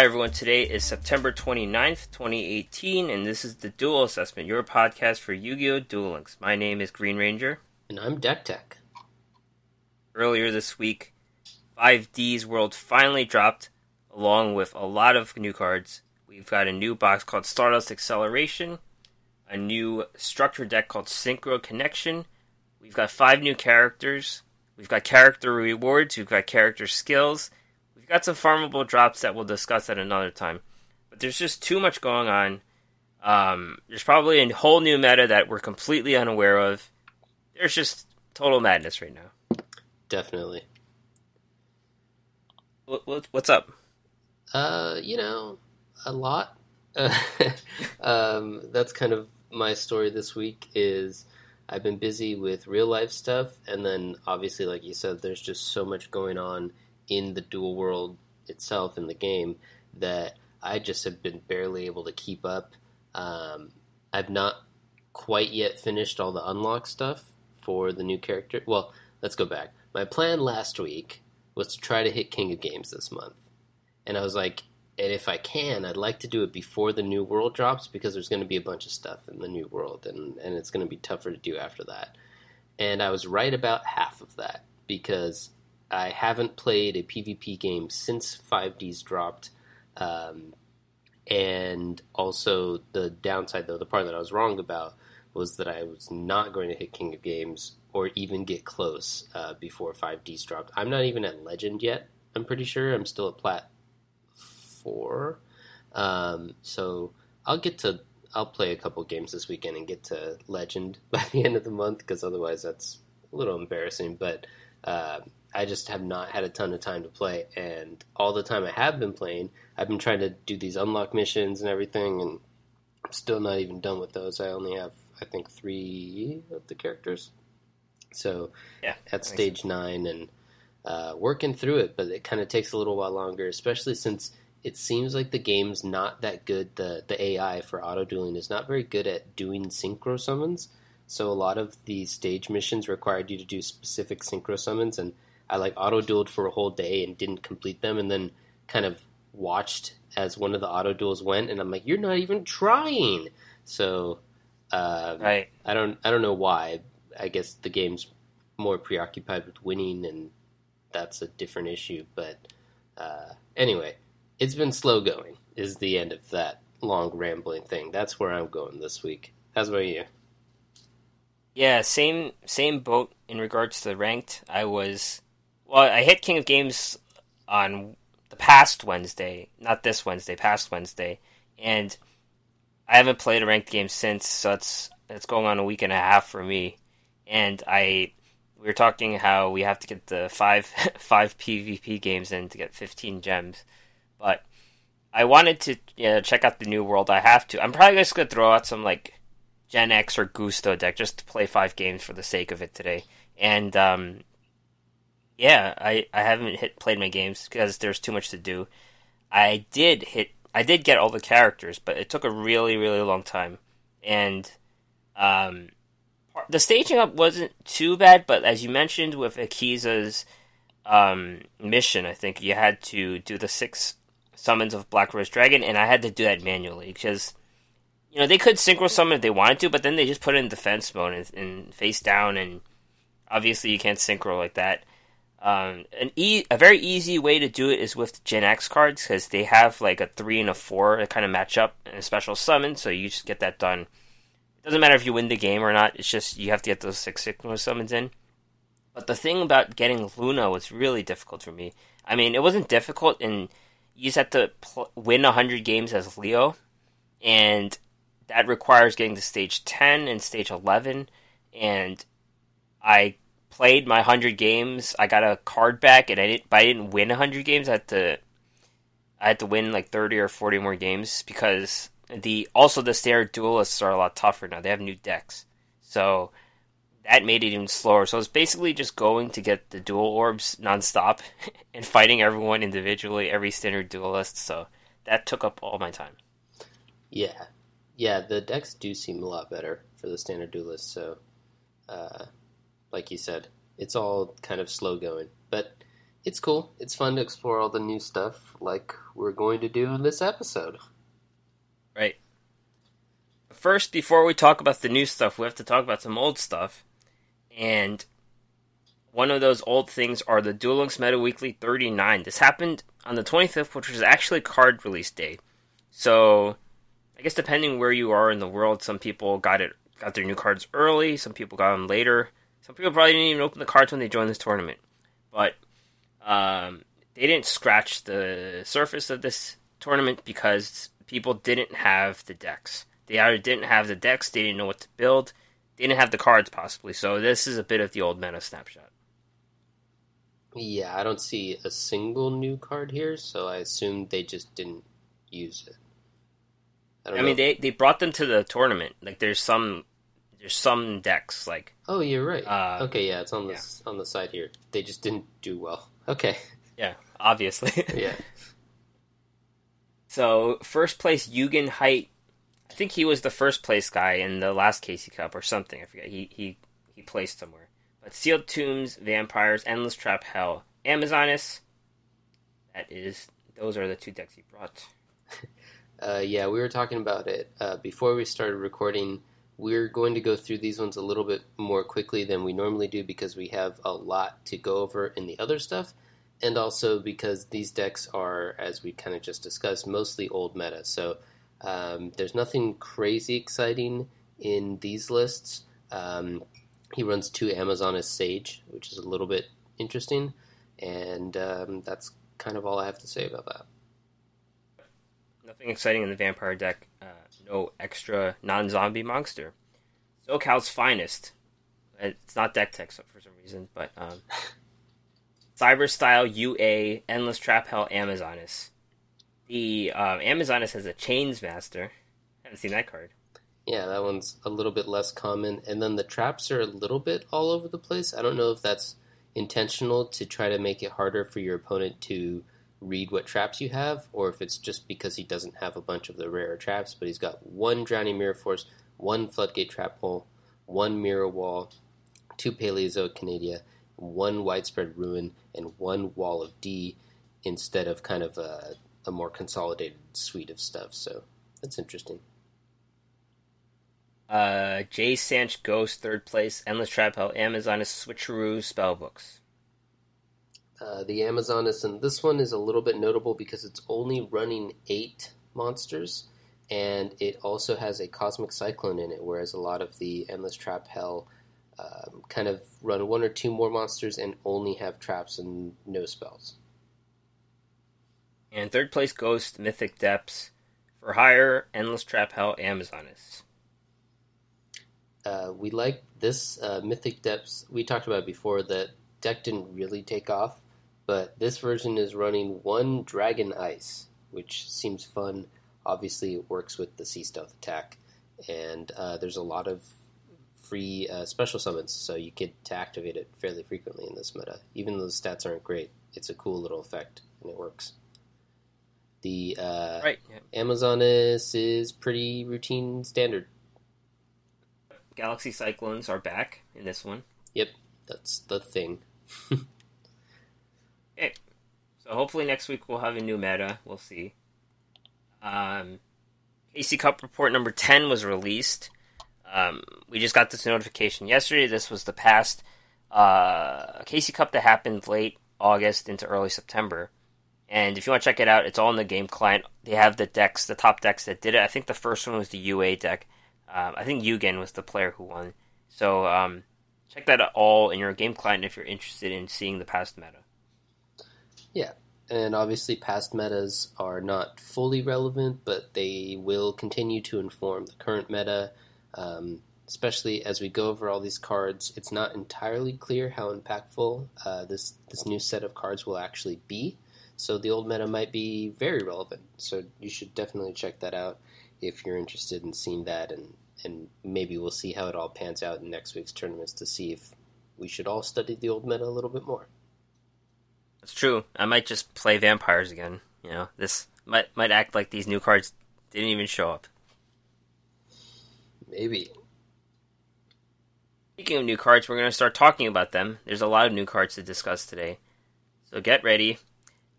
Hi, everyone. Today is September 29th, 2018, and this is the Duel Assessment, your podcast for Yu Gi Oh! Duel Links. My name is GreenRanger. And I'm DeckTech. Earlier this week, 5D's World finally dropped, along with a lot of new cards. We've got a new box called Stardust Acceleration, a new structure deck called Synchro Connection. We've got five new characters. We've got character rewards. We've got character skills got some farmable drops that we'll discuss at another time. But there's just too much going on. Um, there's probably a whole new meta that we're completely unaware of. There's just total madness right now. Definitely. What, what, what's up? Uh, you know, a lot. um, that's kind of my story this week. Is I've been busy with real life stuff, and then obviously, like you said, there's just so much going on in the duel world itself in the game that I just have been barely able to keep up. Um, I've not quite yet finished all the unlock stuff for the new character. Well, let's go back. My plan last week was to try to hit King of Games this month. And I was like, and if I can, I'd like to do it before the new world drops because there's going to be a bunch of stuff in the new world and, and it's going to be tougher to do after that. And I was right about half of that because I haven't played a PvP game since 5D's dropped. Um, and also, the downside, though, the part that I was wrong about was that I was not going to hit King of Games or even get close uh, before 5D's dropped. I'm not even at Legend yet, I'm pretty sure. I'm still at Plat 4. Um, so I'll get to. I'll play a couple games this weekend and get to Legend by the end of the month because otherwise that's a little embarrassing. But uh, I just have not had a ton of time to play, and all the time I have been playing, I've been trying to do these unlock missions and everything, and I'm still not even done with those. I only have, I think, three of the characters. So yeah, at stage nine and uh, working through it, but it kind of takes a little while longer, especially since it seems like the game's not that good. The the AI for auto dueling is not very good at doing synchro summons. So a lot of the stage missions required you to do specific synchro summons, and I like auto dueled for a whole day and didn't complete them, and then kind of watched as one of the auto duels went, and I'm like, you're not even trying. So, uh, right. I don't, I don't know why. I guess the game's more preoccupied with winning, and that's a different issue. But uh, anyway, it's been slow going. Is the end of that long rambling thing? That's where I'm going this week. How's about you? Yeah, same same boat in regards to the ranked. I was well, I hit King of Games on the past Wednesday, not this Wednesday, past Wednesday, and I haven't played a ranked game since. So it's it's going on a week and a half for me. And I we were talking how we have to get the five five PvP games in to get fifteen gems, but I wanted to you know, check out the new world. I have to. I'm probably just gonna throw out some like Genex or Gusto deck just to play five games for the sake of it today. And um, yeah, I, I haven't hit played my games because there's too much to do. I did hit I did get all the characters, but it took a really really long time, and um, the staging up wasn't too bad. But as you mentioned with Akiza's um, mission, I think you had to do the six summons of Black Rose Dragon, and I had to do that manually because you know they could synchro summon if they wanted to, but then they just put it in defense mode and, and face down, and obviously you can't synchro like that. Um, an e- a very easy way to do it is with Genex cards because they have like a three and a four that kind of match up in a special summon, so you just get that done. It doesn't matter if you win the game or not; it's just you have to get those six Sigma summons in. But the thing about getting Luna was really difficult for me. I mean, it wasn't difficult, and you just have to pl- win hundred games as Leo, and that requires getting to stage ten and stage eleven, and I played my hundred games. I got a card back, and I didn't. But I didn't win hundred games. I had to. I had to win like thirty or forty more games because the also the standard duelists are a lot tougher now. They have new decks, so that made it even slower. So it's basically just going to get the duel orbs nonstop and fighting everyone individually, every standard duelist. So that took up all my time. Yeah, yeah, the decks do seem a lot better for the standard duelists. So uh, like you said. It's all kind of slow going, but it's cool. It's fun to explore all the new stuff, like we're going to do in this episode. Right. First, before we talk about the new stuff, we have to talk about some old stuff. And one of those old things are the Duel Links Meta Weekly 39. This happened on the 25th, which was actually card release day. So, I guess depending where you are in the world, some people got it got their new cards early, some people got them later. Some people probably didn't even open the cards when they joined this tournament. But um, they didn't scratch the surface of this tournament because people didn't have the decks. They either didn't have the decks, they didn't know what to build, they didn't have the cards possibly. So this is a bit of the old meta snapshot. Yeah, I don't see a single new card here, so I assume they just didn't use it. I, I mean, they they brought them to the tournament. Like, there's some there's some decks like. Oh, you're right. Uh, okay, yeah, it's on the yeah. on the side here. They just didn't do well. Okay. Yeah, obviously. yeah. So first place Eugen Height, I think he was the first place guy in the last KC Cup or something. I forget. He he he placed somewhere. But Sealed Tombs, Vampires, Endless Trap Hell, Amazoness. That is, those are the two decks he brought. Uh, yeah, we were talking about it uh, before we started recording. We're going to go through these ones a little bit more quickly than we normally do because we have a lot to go over in the other stuff, and also because these decks are, as we kind of just discussed, mostly old meta. So um, there's nothing crazy exciting in these lists. Um, he runs two Amazoness Sage, which is a little bit interesting, and um, that's kind of all I have to say about that. Nothing exciting in the vampire deck. Uh, no extra non-zombie monster. SoCal's finest. It's not deck tech for some reason, but um, Cyber Style UA Endless Trap Hell Amazoness. The um, Amazoness has a Chains Master. Haven't seen that card. Yeah, that one's a little bit less common. And then the traps are a little bit all over the place. I don't know if that's intentional to try to make it harder for your opponent to read what traps you have, or if it's just because he doesn't have a bunch of the rarer traps, but he's got one Drowning Mirror Force, one Floodgate Trap Hole, one Mirror Wall, two Paleozoic Canadia, one Widespread Ruin, and one Wall of D instead of kind of a, a more consolidated suite of stuff. So that's interesting. Uh, Jay Sanch Ghost, third place. Endless Trap Hell, Amazoness Switcheroo Spellbooks. Uh, the Amazoness, and this one is a little bit notable because it's only running eight monsters, and it also has a Cosmic Cyclone in it, whereas a lot of the Endless Trap Hell um, kind of run one or two more monsters and only have traps and no spells. And third place Ghost, Mythic Depths. For higher, Endless Trap Hell, Amazoness. Uh, we like this uh, Mythic Depths. We talked about before that deck didn't really take off but this version is running one Dragon Ice, which seems fun. Obviously, it works with the Sea Stealth attack, and uh, there's a lot of free uh, special summons, so you get to activate it fairly frequently in this meta. Even though the stats aren't great, it's a cool little effect, and it works. The uh, right, yeah. Amazoness is pretty routine standard. Galaxy Cyclones are back in this one. Yep, that's the thing. Okay. So hopefully next week we'll have a new meta. We'll see. Um, KC Cup report number 10 was released. Um, we just got this notification yesterday. This was the past uh, KC Cup that happened late August into early September. And if you want to check it out, it's all in the game client. They have the decks, the top decks that did it. I think the first one was the UA deck. Um, I think Eugen was the player who won. So um, check that all in your game client if you're interested in seeing the past meta. Yeah, and obviously past metas are not fully relevant, but they will continue to inform the current meta. Um, especially as we go over all these cards, it's not entirely clear how impactful uh, this this new set of cards will actually be. So the old meta might be very relevant. So you should definitely check that out if you're interested in seeing that, and and maybe we'll see how it all pans out in next week's tournaments to see if we should all study the old meta a little bit more. It's true. I might just play vampires again. You know, this might might act like these new cards didn't even show up. Maybe. Speaking of new cards, we're going to start talking about them. There's a lot of new cards to discuss today. So get ready.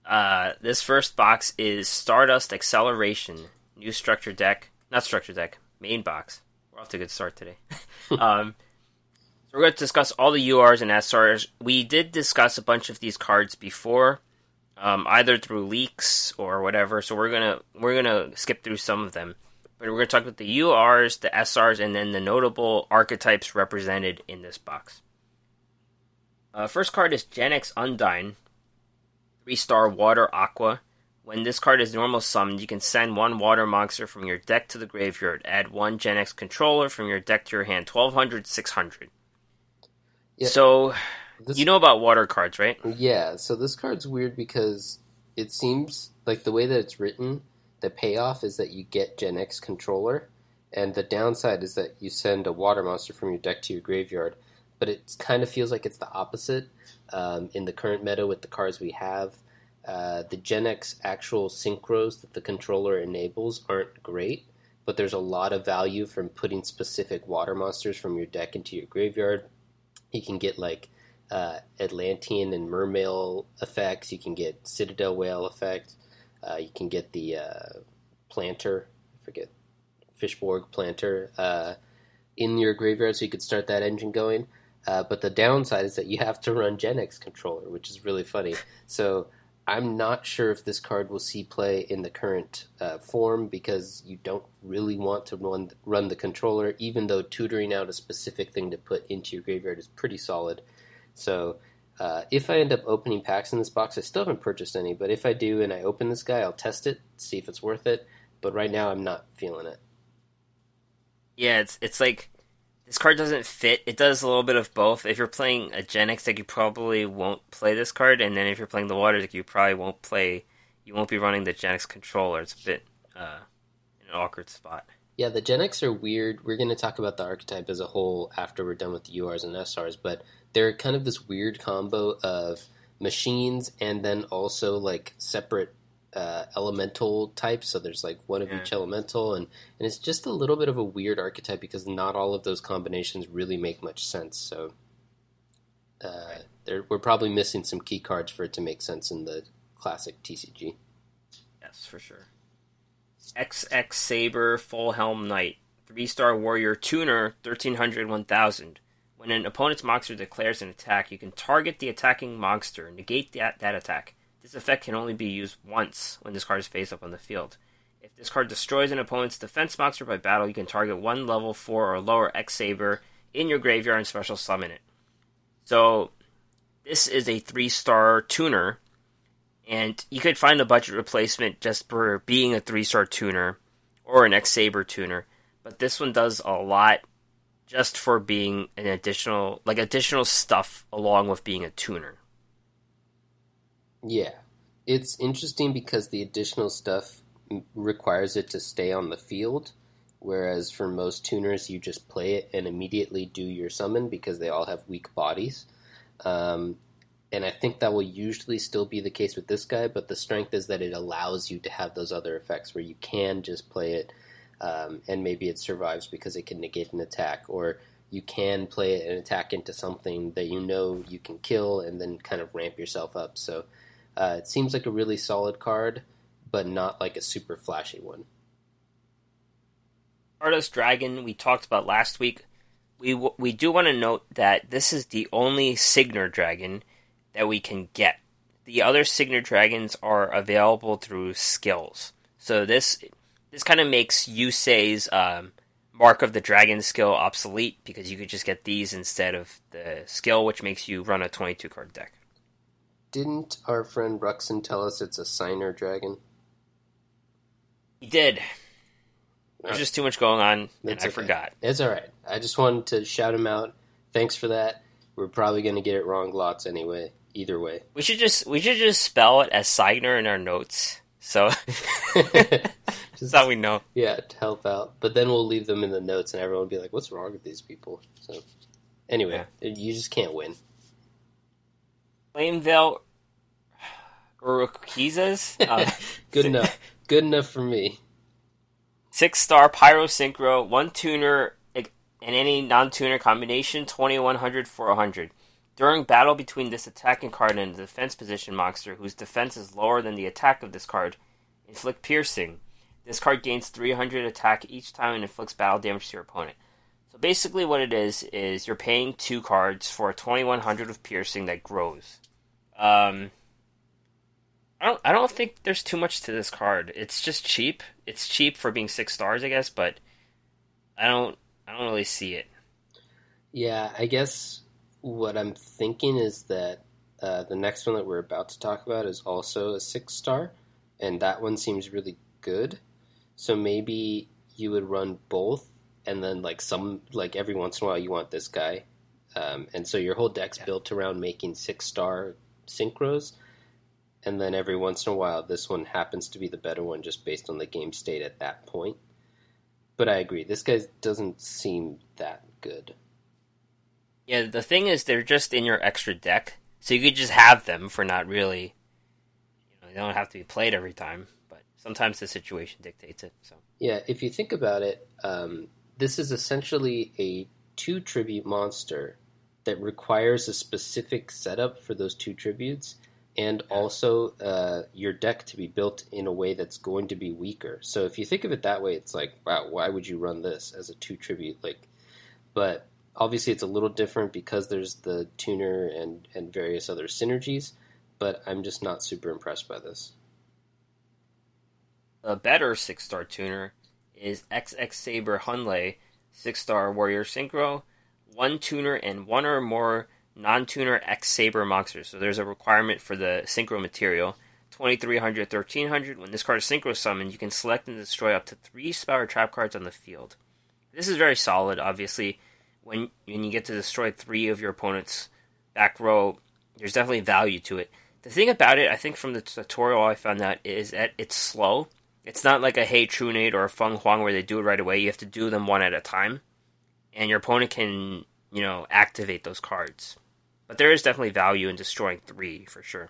Uh, this first box is Stardust Acceleration, new structure deck. Not structure deck, main box. We're off to a good start today. um, so we're going to discuss all the URs and SRs. We did discuss a bunch of these cards before, um, either through leaks or whatever. So we're gonna we're gonna skip through some of them, but we're gonna talk about the URs, the SRs, and then the notable archetypes represented in this box. Uh, first card is Genex Undyne, three star Water Aqua. When this card is normal summoned, you can send one water monster from your deck to the graveyard. Add one Genex controller from your deck to your hand. 1200, 600. Yeah. So, This, you know about water cards, right? Yeah, so this card's weird because it seems like the way that it's written, the payoff is that you get Genex controller, and the downside is that you send a water monster from your deck to your graveyard. But it kind of feels like it's the opposite um, in the current meta with the cards we have. Uh, the Genex actual synchros that the controller enables aren't great, but there's a lot of value from putting specific water monsters from your deck into your graveyard. You can get like uh, Atlantean and Mermail effects. You can get Citadel Whale effect. Uh, you can get the uh, Planter, I forget, Fishborg Planter uh, in your graveyard, so you could start that engine going. Uh, but the downside is that you have to run Genex controller, which is really funny. So I'm not sure if this card will see play in the current uh, form because you don't really want to run run the controller, even though tutoring out a specific thing to put into your graveyard is pretty solid. So uh, if I end up opening packs in this box, I still haven't purchased any, but if I do and I open this guy, I'll test it, see if it's worth it. But right now, I'm not feeling it. Yeah, it's it's like this card doesn't fit. It does a little bit of both. If you're playing a Genex deck, you probably won't play this card, and then if you're playing the Water deck, you probably won't play. You won't be running the Genex controller. It's a bit uh, in an awkward spot. Yeah, the Genex are weird. We're going to talk about the archetype as a whole after we're done with the URs and SRs, but they're kind of this weird combo of machines and then also like separate uh, elemental types. So there's like one of Yeah. each elemental, and, and it's just a little bit of a weird archetype because not all of those combinations really make much sense. So uh, there, we're probably missing some key cards for it to make sense in the classic TCG. Yes, for sure. XX Saber Full Helm Knight, three star warrior tuner, 1300 1000. When an opponent's monster declares an attack, you can target the attacking monster, negate that, that attack. This effect can only be used once when this card is face up on the field. If this card destroys an opponent's defense monster by battle, you can target one level 4 or lower X Saber in your graveyard and special summon it. So, this is a three star tuner and you could find a budget replacement just for being a three star tuner or an X Saber tuner, but this one does a lot just for being an additional like additional stuff along with being a tuner. Yeah, it's interesting because the additional stuff requires it to stay on the field, whereas for most tuners, you just play it and immediately do your summon because they all have weak bodies. Um, and I think that will usually still be the case with this guy, but the strength is that it allows you to have those other effects where you can just play it, um, and maybe it survives because it can negate an attack, or you can play it and attack into something that you know you can kill and then kind of ramp yourself up. So uh, it seems like a really solid card, but not like a super flashy one. Stardust Dragon we talked about last week. We w- we do want to note that this is the only Signer Dragon that we can get. The other Signer Dragons are available through skills. So this this kind of makes Yusei's um, Mark of the Dragon skill obsolete because you could just get these instead of the skill, which makes you run a 22 card deck. Didn't our friend Ruxin tell us it's a signer dragon? He did. There's just too much going on, and That's I okay. forgot. It's all right. I just wanted to shout him out. Thanks for that. We're probably going to get it wrong lots anyway. Either way. We should just we should just spell it as Signer in our notes. So Just- how we know. yeah, to help out. But then we'll leave them in the notes, and everyone will be like, "What's wrong with these people?" So, anyway, you just can't win. Flamvell Uruquizas, uh, Good enough. Good enough for me. six star Pyro Synchro, one tuner, and any non tuner combination, 2100 400. During battle between this attacking card and the defense position monster whose defense is lower than the attack of this card, inflict piercing. This card gains 300 attack each time and inflicts battle damage to your opponent. So basically, what it is is you're paying two cards for a 2100 of piercing that grows. Um, I don't I don't think there's too much to this card. It's just cheap. It's cheap for being six stars, I guess, but I don't I don't really see it. Yeah, I guess what I'm thinking is that uh, the next one that we're about to talk about is also a six star, and that one seems really good. So maybe you would run both, and then like some like every once in a while you want this guy, um, and so your whole deck's Yeah. built around making six star synchros, and then every once in a while this one happens to be the better one just based on the game state at that point. But I agree, this guy doesn't seem that good. Yeah, the thing is they're just in your extra deck, so you could just have them for not really. You know, they don't have to be played every time, but sometimes the situation dictates it. So Yeah, if you think about it, um, this is essentially a two tribute monster that requires a specific setup for those two tributes, and also uh, your deck to be built in a way that's going to be weaker. So if you think of it that way, it's like, wow, why would you run this as a two tribute? Like, but obviously it's a little different because there's the tuner and and various other synergies. But I'm just not super impressed by this. a better six star tuner is XX Saber Hyunlei, six star warrior synchro, one tuner and one or more non tuner X Saber monsters. So there's a requirement for the synchro material. 2300, 1300. When this card is synchro summoned, you can select and destroy up to three spell trap cards on the field. This is very solid, obviously. When, when you get to destroy three of your opponent's back row, there's definitely value to it. The thing about it, I think from the tutorial I found out, is that it's slow. It's not like a Hey Trunade or a Feng Huang where they do it right away. You have to do them one at a time, and your opponent can, you know, activate those cards. But there is definitely value in destroying three for sure.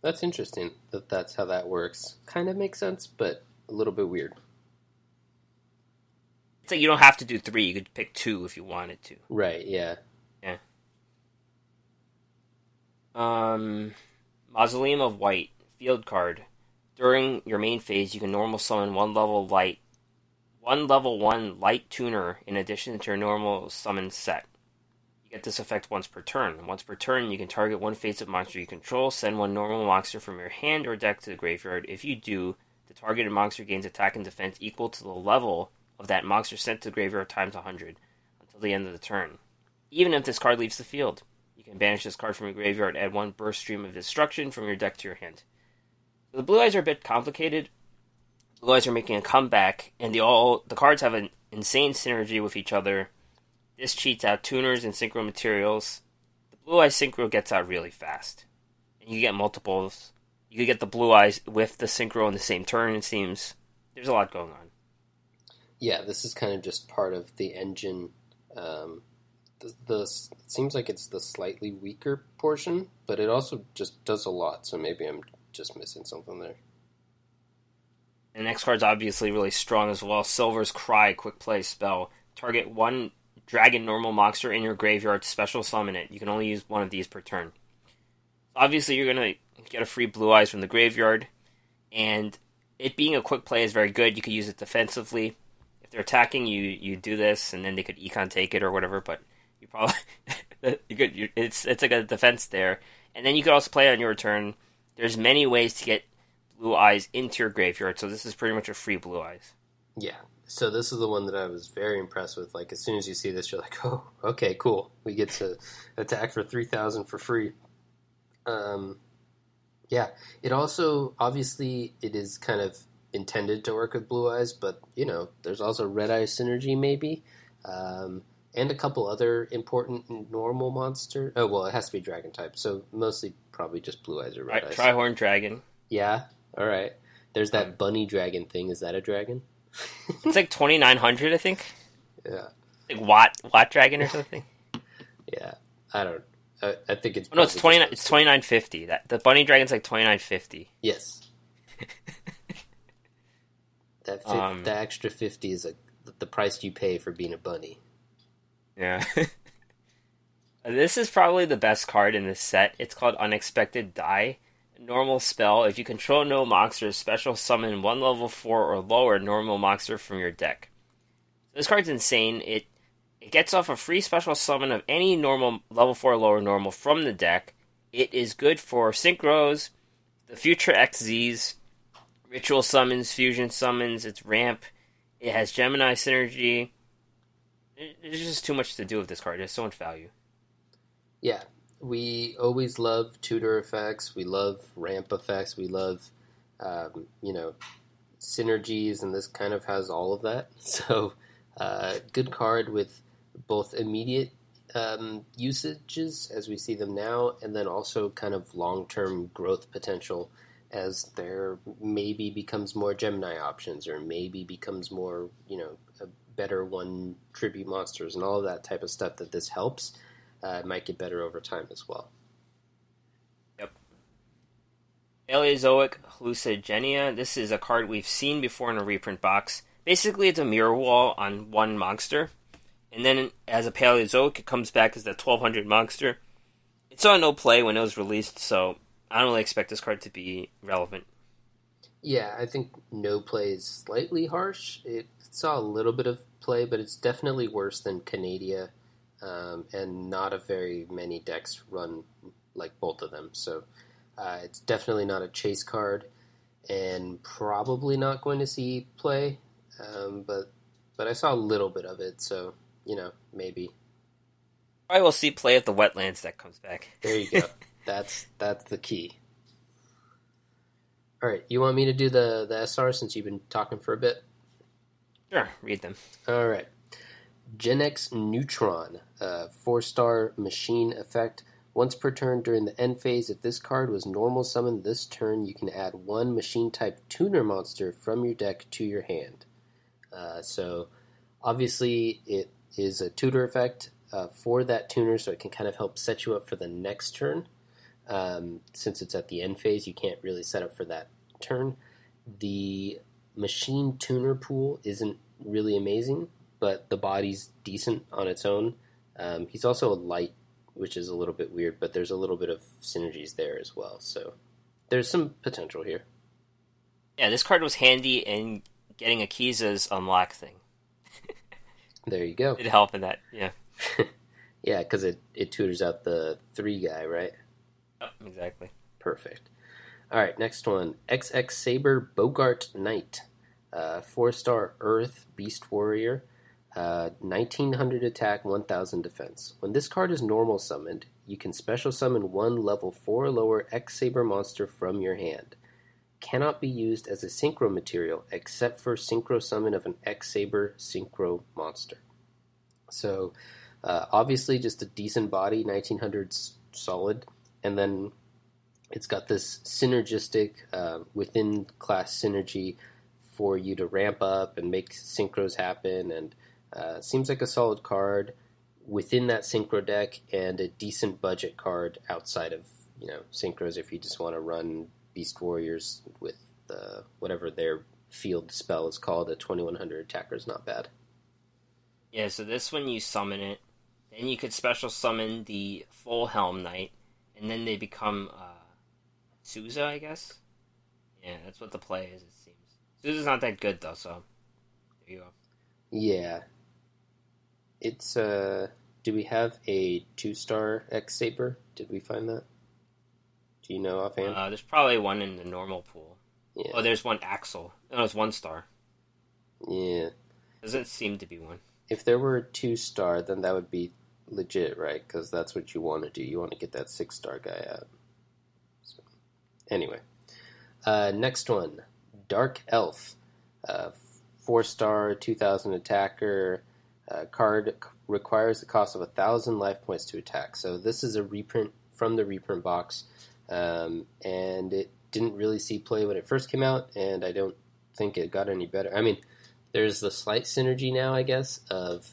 That's interesting that that's how that works. Kind of makes sense, but a little bit weird. It's like you don't have to do three. You could pick two if you wanted to. Right, yeah. Um, Mausoleum of White field card. During your main phase, you can normal summon one level light, one level one light tuner in addition to your normal summon set. You get this effect once per turn. Once per turn, you can target one face up monster you control, send one normal monster from your hand or deck to the graveyard. If you do, the targeted monster gains attack and defense equal to the level of that monster sent to the graveyard times 100 until the end of the turn. Even if this card leaves the field. You can banish this card from your graveyard, add one burst stream of destruction from your deck to your hand. So the blue eyes are a bit complicated. Blue eyes are making a comeback, and the all the cards have an insane synergy with each other. This cheats out tuners and synchro materials. The blue eyes synchro gets out really fast, and you get multiples. You get the blue eyes with the synchro in the same turn. It seems there's a lot going on. Yeah, this is kind of just part of the engine. Um, the, the it seems like it's the slightly weaker portion, but it also just does a lot. So maybe I'm just missing something there. The next card's obviously really strong as well. Silver's Cry, quick play spell. Target one dragon normal monster in your graveyard, special summon it. You can only use one of these per turn. Obviously, you're going to get a free blue eyes from the graveyard, and it being a quick play is very good. You could use it defensively. If they're attacking, you you do this, and then they could econ take it or whatever. But you probably you could. You, it's it's like a defense there, and then you could also play on your turn. There's many ways to get blue eyes into your graveyard, so this is pretty much a free blue eyes. Yeah. So this is the one that I was very impressed with. Like as soon as you see this, you're like, oh, okay, cool. We get to attack for three thousand for free. Um, yeah. It also obviously it is kind of intended to work with blue eyes, but you know, there's also red eye synergy maybe, um, and a couple other important normal monster. Oh well, it has to be dragon type, so mostly probably just blue eyes or red Right, eyes. Trihorn Dragon. Yeah. All right. There's that Um, bunny dragon thing. Is that a dragon? It's like twenty nine hundred, I think. Yeah. Like Watt Watt Dragon or something. Yeah, I don't. I, I think it's Oh, no, it's twenty nine. It's twenty nine fifty. That the bunny dragon's like twenty nine fifty. Yes. that fi- Um, the extra fifty is a, the price you pay for being a bunny. Yeah. This is probably the best card in this set. It's called Unexpected Dai. Normal spell. If you control no monsters, special summon one level 4 or lower normal monster from your deck. This card's insane. It it gets off a free special summon of any normal level 4 or lower normal from the deck. It is good for synchros, the future XZs, ritual summons, fusion summons, it's ramp. It has Gemini synergy. There's just too much to do with this card. There's so much value. Yeah, we always love tutor effects. We love ramp effects. We love, um, you know, synergies, and this kind of has all of that. So, uh, good card with both immediate um, usages as we see them now, and then also kind of long term growth potential as there maybe becomes more Gemini options, or maybe becomes more, you know, better one tribute monsters and all of that type of stuff that this helps uh, might get better over time as well. Yep. Paleozoic Hallucigenia. This is a card we've seen before in a reprint box. Basically, it's a mirror wall on one monster. And then as a Paleozoic, it comes back as that 1200 monster. It saw no play when it was released, so I don't really expect this card to be relevant. Yeah, I think no play is slightly harsh. It saw a little bit of play, but it's definitely worse than Canadia um, and not a very many decks run like both of them. So uh, it's definitely not a chase card, and probably not going to see play. Um, but but I saw a little bit of it, so you know maybe. I will see play if the wetlands deck comes back. There you go. that's that's the key. All right, you want me to do the the SR since you've been talking for a bit? Sure, read them. All right. Genex Neutron, uh, four star machine effect. Once per turn during the end phase, if this card was normal summoned this turn, you can add one machine type tuner monster from your deck to your hand. Uh, so, obviously, it is a tutor effect uh, for that tuner, so it can kind of help set you up for the next turn. Um, since it's at the end phase, you can't really set up for that turn. The machine tuner pool isn't really amazing but the body's decent on its own. Um, he's also a light, which is a little bit weird, but there's a little bit of synergies there as well. So there's some potential here. Yeah, this card was handy in getting Akiza's unlock thing. there you go. It help in that, yeah. yeah, because it, it tutors out the three guy, right? Yep, exactly. Perfect. All right, next one XX Saber Boggart Knight. Uh, four star Earth Beast Warrior. Uh, 1900 attack, 1000 defense. When this card is normal summoned, you can special summon one level 4 or lower X Saber monster from your hand. Cannot be used as a synchro material except for synchro summon of an X Saber synchro monster. So, uh, obviously, just a decent body, 1900 solid, and then it's got this synergistic uh, within class synergy for you to ramp up and make synchros happen and uh, seems like a solid card within that synchro deck and a decent budget card outside of you know synchros if you just want to run Beast Warriors with the whatever their field spell is called. A 2100 attacker is not bad. Yeah, so this one you summon it, then you could special summon the full Helm Knight, and then they become uh, Souza, I guess. Yeah, that's what the play is. It seems Souza's not that good though, so there you go. Yeah, it's uh do we have a two star X Saber? Did we find that? Do you know offhand? Uh, there's probably one in the normal pool. Yeah. Oh, there's one Axel. No, it's one star. Yeah. Doesn't seem to be one. If there were a two star, then that would be legit, right? Because that's what you want to do. You want to get that six star guy out. So, anyway, uh, next one, Dark Elf, uh, four star, two thousand attacker. Uh, card requires the cost of a thousand life points to attack. So this is a reprint from the reprint box, um, and it didn't really see play when it first came out, and I don't think it got any better. I mean, there's the slight synergy now, I guess, of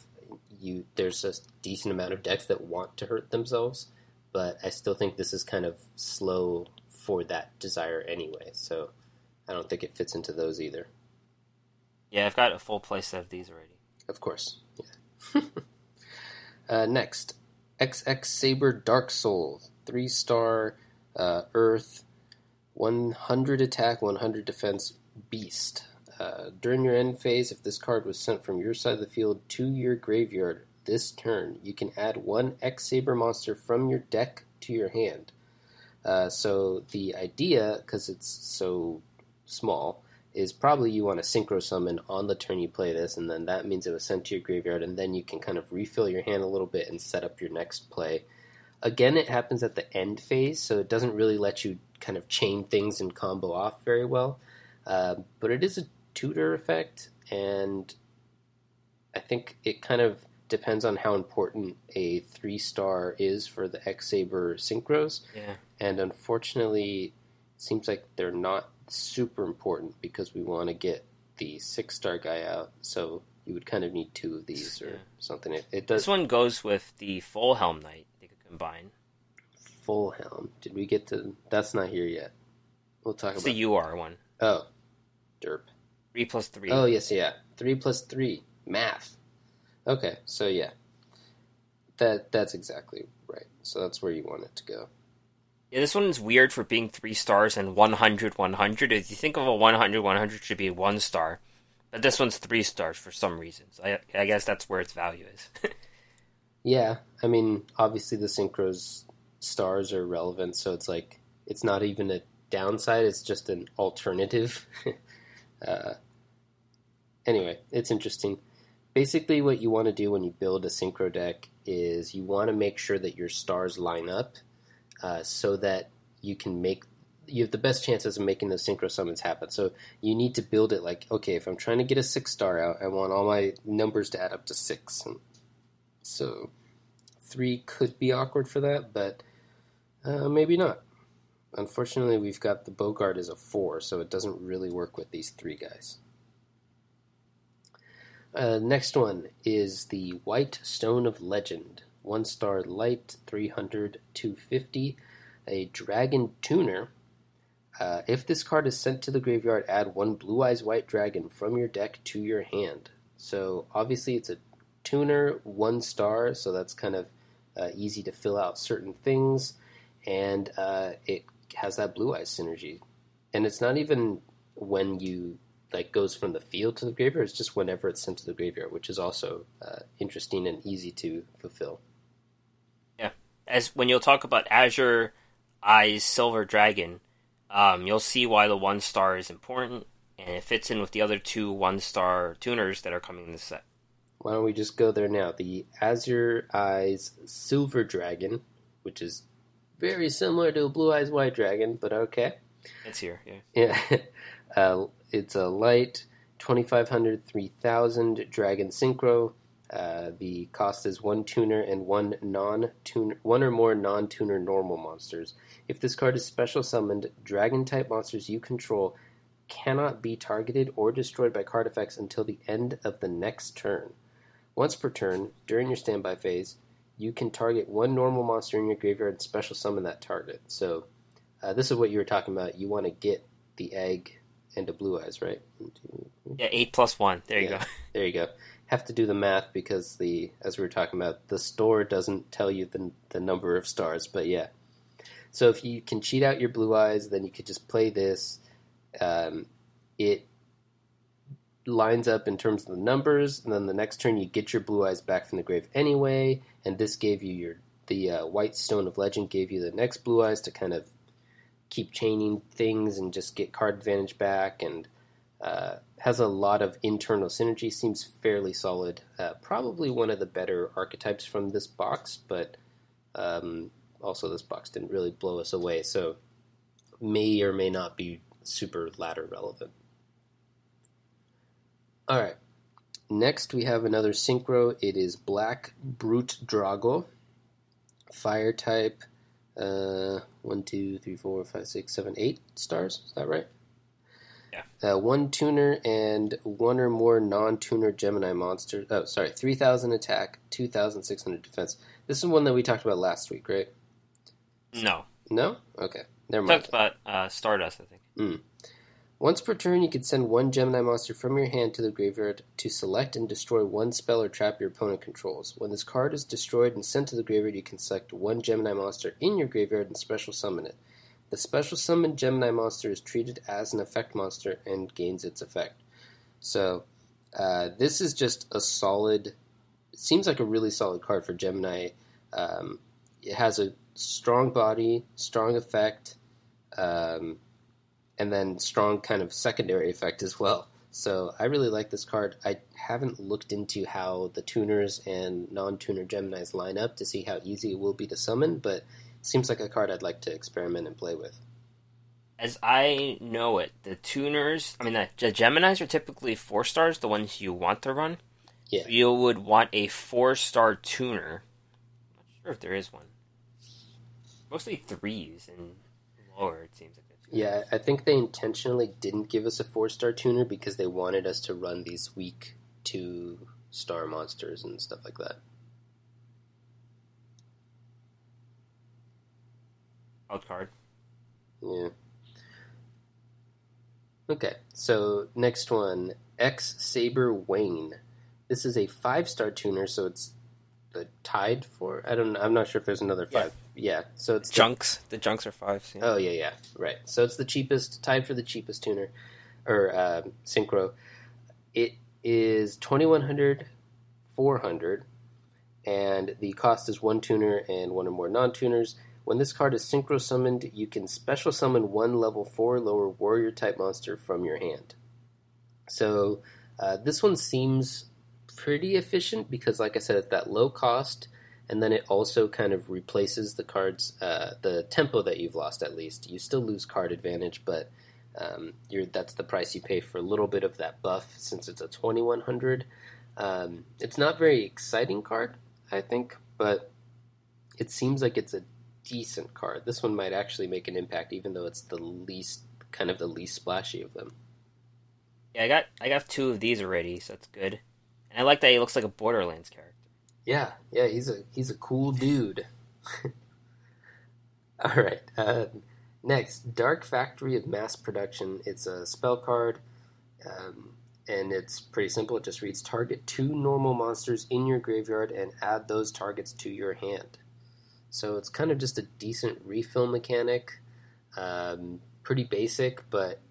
you. There's a decent amount of decks that want to hurt themselves, but I still think this is kind of slow for that desire anyway. So I don't think it fits into those either. Yeah, I've got a full playset of these already. Of course. Yeah. uh, next, XX Saber Dark Soul, three star uh, Earth, 100 attack, 100 defense beast. Uh, during your end phase, if this card was sent from your side of the field to your graveyard this turn, you can add one X Saber monster from your deck to your hand. Uh, so the idea, because it's so small, is probably you want to synchro summon on the turn you play this, and then that means it was sent to your graveyard, and then you can kind of refill your hand a little bit and set up your next play. Again, it happens at the end phase, so it doesn't really let you kind of chain things and combo off very well. Uh, but it is a tutor effect, and I think it kind of depends on how important a three star is for the X Saber synchros. Yeah. And unfortunately, it seems like they're not super important because we want to get the six star guy out. So you would kind of need two of these or Yeah. something. It, it does This one goes with the full helm knight. They could combine. full helm. Did we get to? That's not here yet. We'll talk It's about. the UR one. oh, derp. Three plus three. Oh yes, yeah. Three plus three math. Okay, so yeah, that that's exactly right. So that's where you want it to go. Yeah, this one's weird for being three stars and 100 100. If you think of a 100 100 should be one star, but this one's three stars for some reasons. I I guess that's where its value is. Yeah, I mean, obviously the synchros stars are relevant, so it's like it's not even a downside; it's just an alternative. uh, anyway, it's interesting. Basically, what you want to do when you build a synchro deck is you want to make sure that your stars line up, uh, so that you can make you have the best chances of making those synchro summons happen. So you need to build it like, okay, if I'm trying to get a six star out, I want all my numbers to add up to six. And so three could be awkward for that, but uh, maybe not. Unfortunately, we've got the Boggart as a four, so it doesn't really work with these three guys. Uh, next one is the White Stone of Legend. One star light, 300, 250. A Dragon Tuner. Uh, if this card is sent to the graveyard, add one Blue Eyes White Dragon from your deck to your hand. So obviously, it's a tuner, one star, so that's kind of uh, easy to fill out certain things, and uh, it has that blue eyes synergy. And it's not even when you like goes from the field to the graveyard; it's just whenever it's sent to the graveyard, which is also uh, interesting and easy to fulfill. As when you'll talk about Azure Eyes Silver Dragon, um, you'll see why the one star is important, and it fits in with the other two one star tuners that are coming in this set. Why don't we just go there now? The Azure Eyes Silver Dragon, which is very similar to a Blue Eyes White Dragon, but okay. It's here, yeah. Yeah, uh, it's a light 2500 3000 Dragon Synchro. Uh, the cost is one tuner and one non-tuner, one or more non-tuner normal monsters. If this card is special summoned, Dragon type monsters you control cannot be targeted or destroyed by card effects until the end of the next turn. Once per turn, during your standby phase, you can target one normal monster in your graveyard and special summon that target. So, uh, this is what you were talking about. You want to get the egg into Blue Eyes, right? One, two, three. Yeah, eight plus one. There you Yeah. go. There you go. Have to do the math because the as we were talking about, the store doesn't tell you the the number of stars, but yeah. So if you can cheat out your blue eyes, then you could just play this. Um, it lines up in terms of the numbers, and then the next turn you get your blue eyes back from the grave anyway. And this gave you your the uh, white stone of legend gave you the next blue eyes to kind of keep chaining things and just get card advantage back and uh, has a lot of internal synergy. Seems fairly solid. Uh, probably one of the better archetypes from this box, but um, also this box didn't really blow us away, so may or may not be super ladder relevant. All right. Next, we have another synchro. It is Black Brutdrago, fire type. Uh, one, two, three, four, five, six, seven, eight stars. Is that right? Yeah. Uh, one tuner and one or more non-tuner Gemini monsters. Oh, sorry, three thousand attack, two thousand six hundred defense. This is one that we talked about last week, right? No. No. Okay. Never mind. talked about uh, Stardust, I think. Once per turn, you can send one Gemini monster from your hand to the graveyard to select and destroy one spell or trap your opponent controls. When this card is destroyed and sent to the graveyard, you can select one Gemini monster in your graveyard and special summon it. The special summoned Gemini monster is treated as an effect monster and gains its effect. So, uh, this is just a solid. Seems like a really solid card for Gemini. Um, it has a strong body, strong effect. Um, and then strong kind of secondary effect as well. So I really like this card. I haven't looked into how the tuners and non-tuner Geminis line up to see how easy it will be to summon, but seems like a card I'd like to experiment and play with. As I know it, the tuners, I mean, the, the Geminis are typically four stars, the ones you want to run. Yeah. So you would want a four star tuner. I'm not sure if there is one. Mostly threes and lower, it seems like. Yeah, I think they intentionally didn't give us a four star tuner because they wanted us to run these weak two star monsters and stuff like that. Out card. Yeah. Okay, so next one X Saber Wayne. This is a five star tuner, so it's the tied for. I don't. I'm not sure if there's another five. Yeah, yeah so it's junks. The, the junks are five. Yeah. Oh yeah, yeah, right. So it's the cheapest, tied for the cheapest tuner, or uh, synchro. It is 2100, 400, and the cost is one tuner and one or more non-tuners. When this card is synchro summoned, you can special summon one level four lower warrior type monster from your hand. So uh, this one seems pretty efficient because, like I said, it's that low cost, and then it also kind of replaces the cards, uh, the tempo that you've lost. At least you still lose card advantage, but um, that's the price you pay for a little bit of that buff since it's a 2100. Um, it's not very exciting card, I think, but it seems like it's a decent card. This one might actually make an impact, even though it's the least kind of the least splashy of them. Yeah, I got I got two of these already, so that's good. And I like that he looks like a Borderlands character. Yeah, yeah, he's a he's a cool dude. All right. Uh, next, Dark Factory of Mass Production. It's a spell card, um, and it's pretty simple. It just reads: target two normal monsters in your graveyard and add those targets to your hand. So it's kind of just a decent refill mechanic. Um, pretty basic, but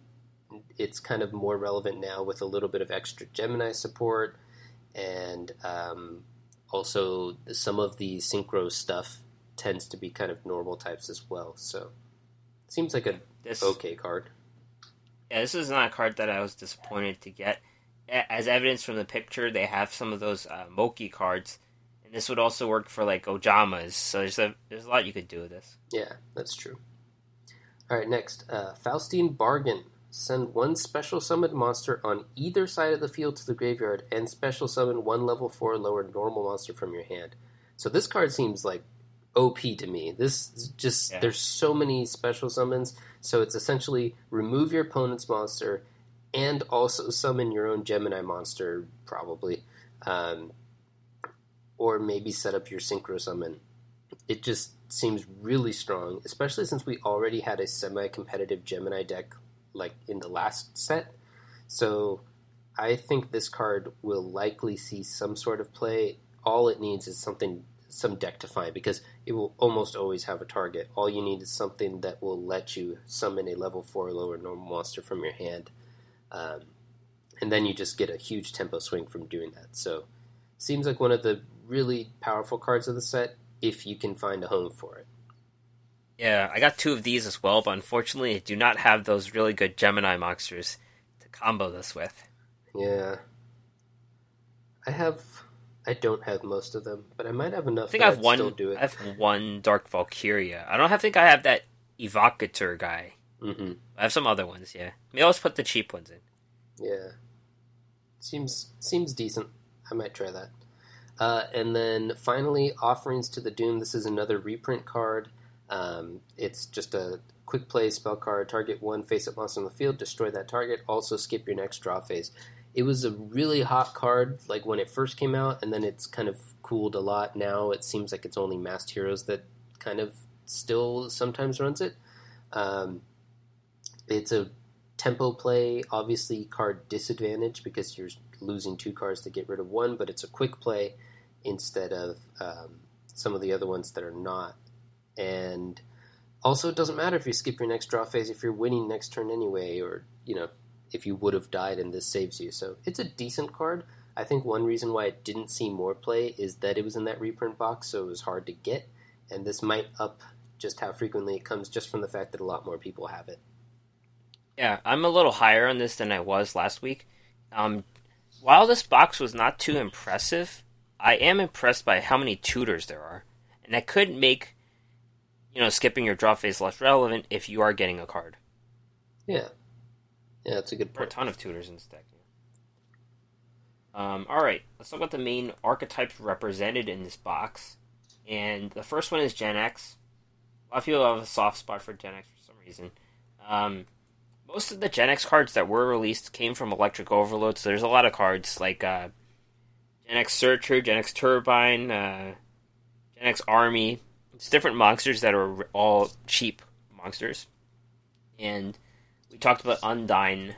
it's kind of more relevant now with a little bit of extra Gemini support and um, also some of the synchro stuff tends to be kind of normal types as well. So seems like a this, okay card. Yeah, this is not a card that I was disappointed to get. As evidence from the picture, they have some of those uh, Mokey cards, this would also work for like Ojamas. So there's a there's a lot you could do with this. Yeah, that's true. All right, next, uh, Faustian Bargain. Send one special summoned monster on either side of the field to the graveyard, and special summon one level 4 lower normal monster from your hand. So this card seems like OP to me. This just, yeah. there's so many special summons, so it's essentially remove your opponent's monster and also summon your own Gemini monster, probably. Um, or maybe set up your synchro summon. It just seems really strong, especially since we already had a semi competitive Gemini deck like in the last set. So I think this card will likely see some sort of play. All it needs is something, some deck to find, because it will almost always have a target. All you need is something that will let you summon a level 4 or lower normal monster from your hand. Um, and then you just get a huge tempo swing from doing that. So, seems like one of the really powerful cards of the set if you can find a home for it. Yeah, I got two of these as well, but unfortunately, I do not have those really good Gemini monsters to combo this with. Yeah, I have. I don't have most of them, but I might have enough. I think I have I'd one. I have one Dark Valkyria. I don't have, think I have that Evocator guy. Mm-hmm. I have some other ones. Yeah, i may always put the cheap ones in. Yeah, seems seems decent. I might try that. Uh, and then finally, offerings to the Doom. This is another reprint card. Um, it's just a quick play spell card. Target one face up monster on the field, destroy that target. Also skip your next draw phase. It was a really hot card, like when it first came out, and then it's kind of cooled a lot. Now it seems like it's only Masked Heroes that kind of still sometimes runs it. Um, it's a tempo play, obviously card disadvantage because you're losing two cards to get rid of one, but it's a quick play instead of um, some of the other ones that are not. And also, it doesn't matter if you skip your next draw phase if you're winning next turn anyway, or you know if you would have died and this saves you. So it's a decent card. I think one reason why it didn't see more play is that it was in that reprint box, so it was hard to get. And this might up just how frequently it comes just from the fact that a lot more people have it. Yeah, I'm a little higher on this than I was last week. Um, while this box was not too impressive, I am impressed by how many tutors there are, and that could make you know skipping your draw phase less relevant if you are getting a card. Yeah, yeah, that's a good are a ton of tutors in this deck. Um, all right, let's talk about the main archetypes represented in this box. And the first one is Genex. A lot of people have a soft spot for Genex for some reason. Um, most of the Genex cards that were released came from Electric Overload, so there's a lot of cards like uh, Genex Searcher, Genex Turbine, uh, Gen X Army. It's different monsters that are all cheap monsters. And we talked about Undine.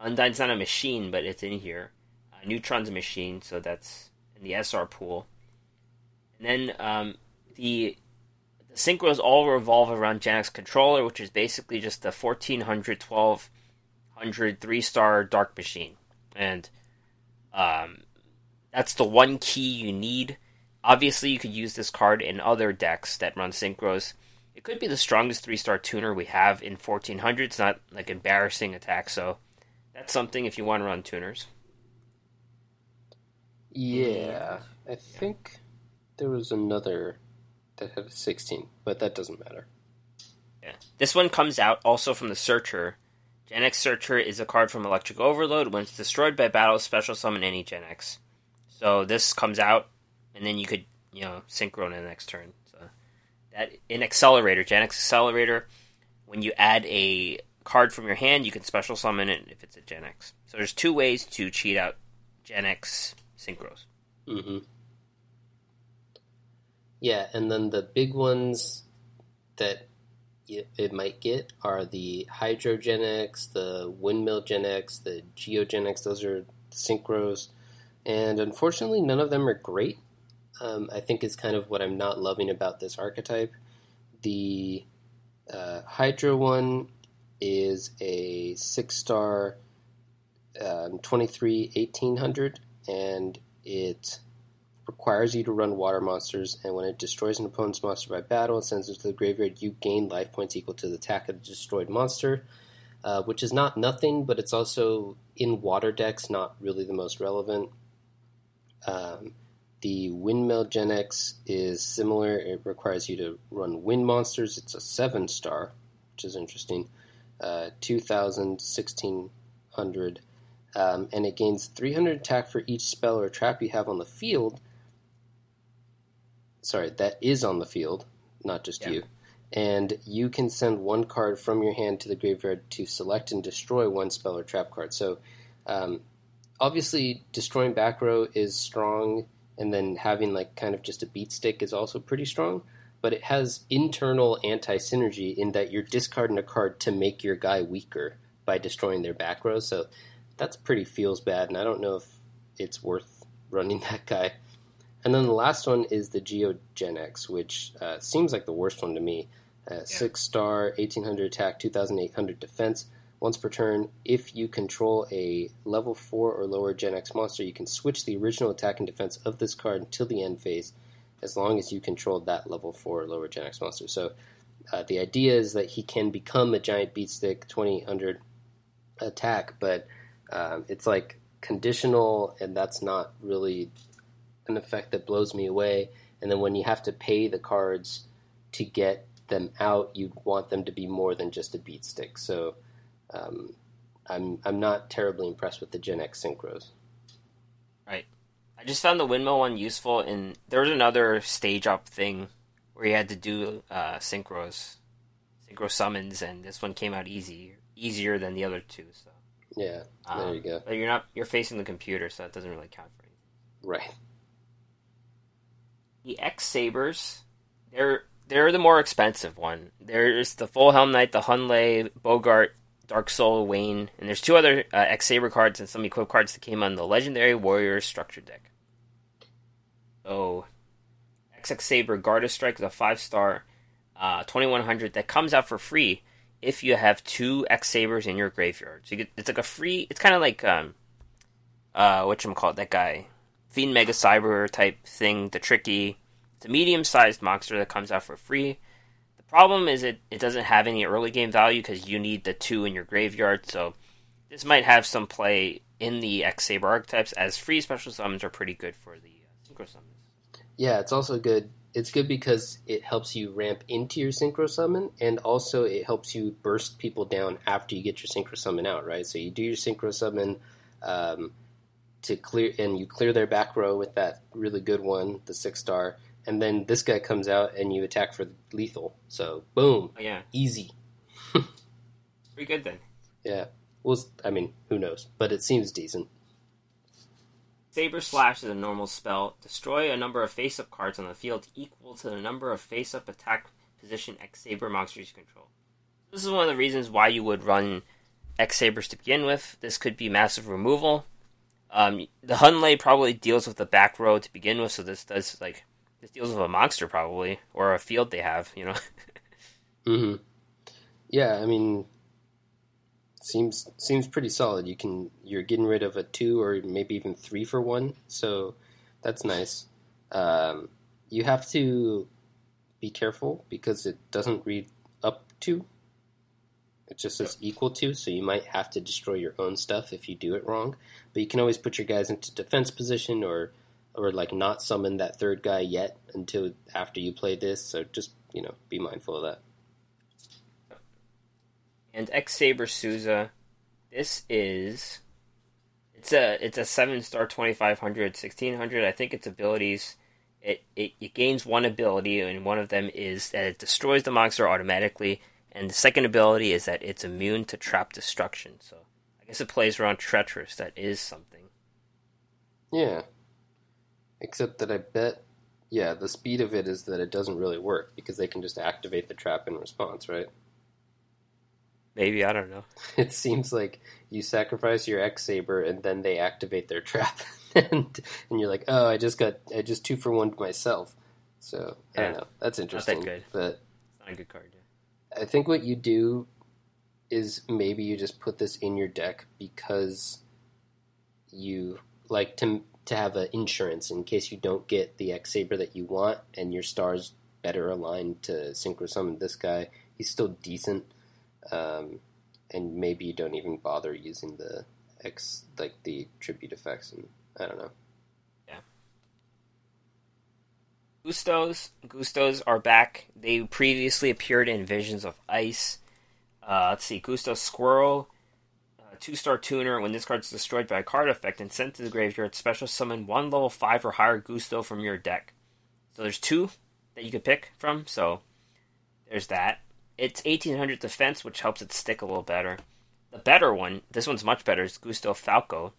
Undine's not a machine, but it's in here. Uh, Neutron's a machine, so that's in the SR pool. And then um, the the synchros all revolve around Gen controller, which is basically just the 1400, 1200, three star dark machine, and um, that's the one key you need. Obviously, you could use this card in other decks that run synchros. It could be the strongest three star tuner we have in 1400. It's not like embarrassing attack, so that's something if you want to run tuners. Yeah, I think there was another that had a 16, but that doesn't matter. Yeah. This one comes out also from the Searcher. Genex Searcher is a card from Electric Overload. When it's destroyed by battle, special summon any Genex. So this comes out, and then you could, you know, synchro in the next turn. So that in Accelerator, Genex Accelerator, when you add a card from your hand, you can special summon it if it's a Genex. So there's two ways to cheat out Genex synchros. hmm Yeah, and then the big ones that it might get are the Hydro Genex, the Windmill Genex, the Geo Genex. Those are synchros, and unfortunately, none of them are great. Um, I think is kind of what I'm not loving about this archetype. The uh, Hydro one is a six star, um, 23 1800, and it requires you to run water monsters, and when it destroys an opponent's monster by battle and sends it to the graveyard, you gain life points equal to the attack of the destroyed monster, uh, which is not nothing, but it's also in water decks not really the most relevant. Um, the Windmill Genex is similar. It requires you to run wind monsters. It's a 7 star, which is interesting. Uh, 2000, 1600. Um, and it gains 300 attack for each spell or trap you have on the field. Sorry, that is on the field, not just Yeah. you. And you can send one card from your hand to the graveyard to select and destroy one spell or trap card. So, um, obviously, destroying back row is strong, and then having like kind of just a beat stick is also pretty strong. But it has internal anti synergy in that you're discarding a card to make your guy weaker by destroying their back row. So that's pretty feels bad, and I don't know if it's worth running that guy. And then the last one is the Geo Genex, which uh, seems like the worst one to me. Uh, Six star, 1800 attack, 2800 defense. Once per turn, if you control a level 4 or lower Genex monster, you can switch the original attack and defense of this card until the end phase, as long as you controlled that level 4 or lower Genex monster. So uh, the idea is that he can become a giant beatstick, 2800 attack, but um, it's like conditional, and that's not really an effect that blows me away. And then when you have to pay the cards to get them out, you want them to be more than just a beat stick. So um, I'm I'm not terribly impressed with the Genex synchros. Right. I just found the windmill one useful, and there was another stage up thing where you had to do uh, synchros, synchro summons, and this one came out easy, easier than the other two. So Yeah, um, there you go. But you're not you're facing the computer, so that doesn't really count for anything. Right. The X Sabers, they're they're the more expensive one. There's the Full Helm Knight, the Hyunlei, Boggart, Dark Soul, Wayne, and there's two other uh, X Saber cards and some equip cards that came on the Legendary Warrior Structure deck. So, XX Saber Garda Strike is a five star, uh, 2100 that comes out for free if you have two X Sabers in your graveyard. So get, it's like a free. It's kind of like um, uh, what you call? That guy, Fiend Mega Cyber type thing. The tricky. It's a medium sized monster that comes out for free. The problem is it it doesn't have any early game value because you need the two in your graveyard. So this might have some play in the X Saber archetypes as free special summons are pretty good for the uh, synchro summons. Yeah, it's also good. It's good because it helps you ramp into your synchro summon, and also it helps you burst people down after you get your synchro summon out. Right, so you do your synchro summon um, to clear, and you clear their back row with that really good one, the six star, and then this guy comes out and you attack for lethal. So boom, Oh, yeah, easy. pretty good then. Yeah. Well, I mean, who knows? But it seems decent. Saber Slash is a normal spell. Destroy a number of face up cards on the field equal to the number of face up attack position X Saber monsters you control. This is one of the reasons why you would run X Sabers to begin with. This could be massive removal. Um, the Hyunlei probably deals with the back row to begin with, so this does like this deals with a monster probably or a field they have. You know, hmm Yeah, I mean, seems seems pretty solid. You can you're getting rid of a two or maybe even three for one, so that's nice. Um, you have to be careful because it doesn't read up to. It just says equal to, so you might have to destroy your own stuff if you do it wrong. But you can always put your guys into defense position or or like not summon that third guy yet until after you play this. So just you know be mindful of that. and X Saber Souza. This is it's a it's a seven star 2500 1600. I think its abilities it, it it gains one ability and one of them is that it destroys the monster automatically and the second ability is that it's immune to trap destruction. So I guess it plays around treacherous. That is something. Yeah. Except that I bet, yeah, the speed of it is that it doesn't really work because they can just activate the trap in response, right? Maybe I don't know. It seems like you sacrifice your X Saber and then they activate their trap, and and you're like, oh, I just got, I just two for one myself. So I don't know. That's interesting. good. But It's not a good card. I think what you do is maybe you just put this in your deck because you like to to have an insurance in case you don't get the X Saber that you want and your stars better aligned to synchro summon this guy. He's still decent, um, and maybe you don't even bother using the X like the tribute effects and I don't know. Gustos. Gustos are back. They previously appeared in Visions of Ice. Uh, let's see. Gustos Squirrel. Uh, two star tuner. When this card is destroyed by a card effect and sent to the graveyard, special summon one level 5 or higher Gusto from your deck. So there's two that you could pick from. So there's that. It's 1800 defense, which helps it stick a little better. The better one, this one's much better, is Gusto Falco.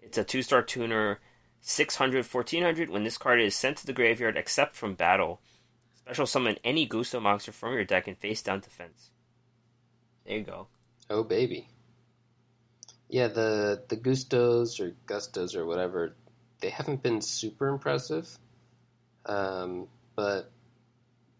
It's a two star tuner 600, 1400. When this card is sent to the graveyard, except from battle, special summon any Gusto monster from your deck and face down defense. There you go. Oh baby. Yeah, the the Gustos or Gustos or whatever, they haven't been super impressive. Um, but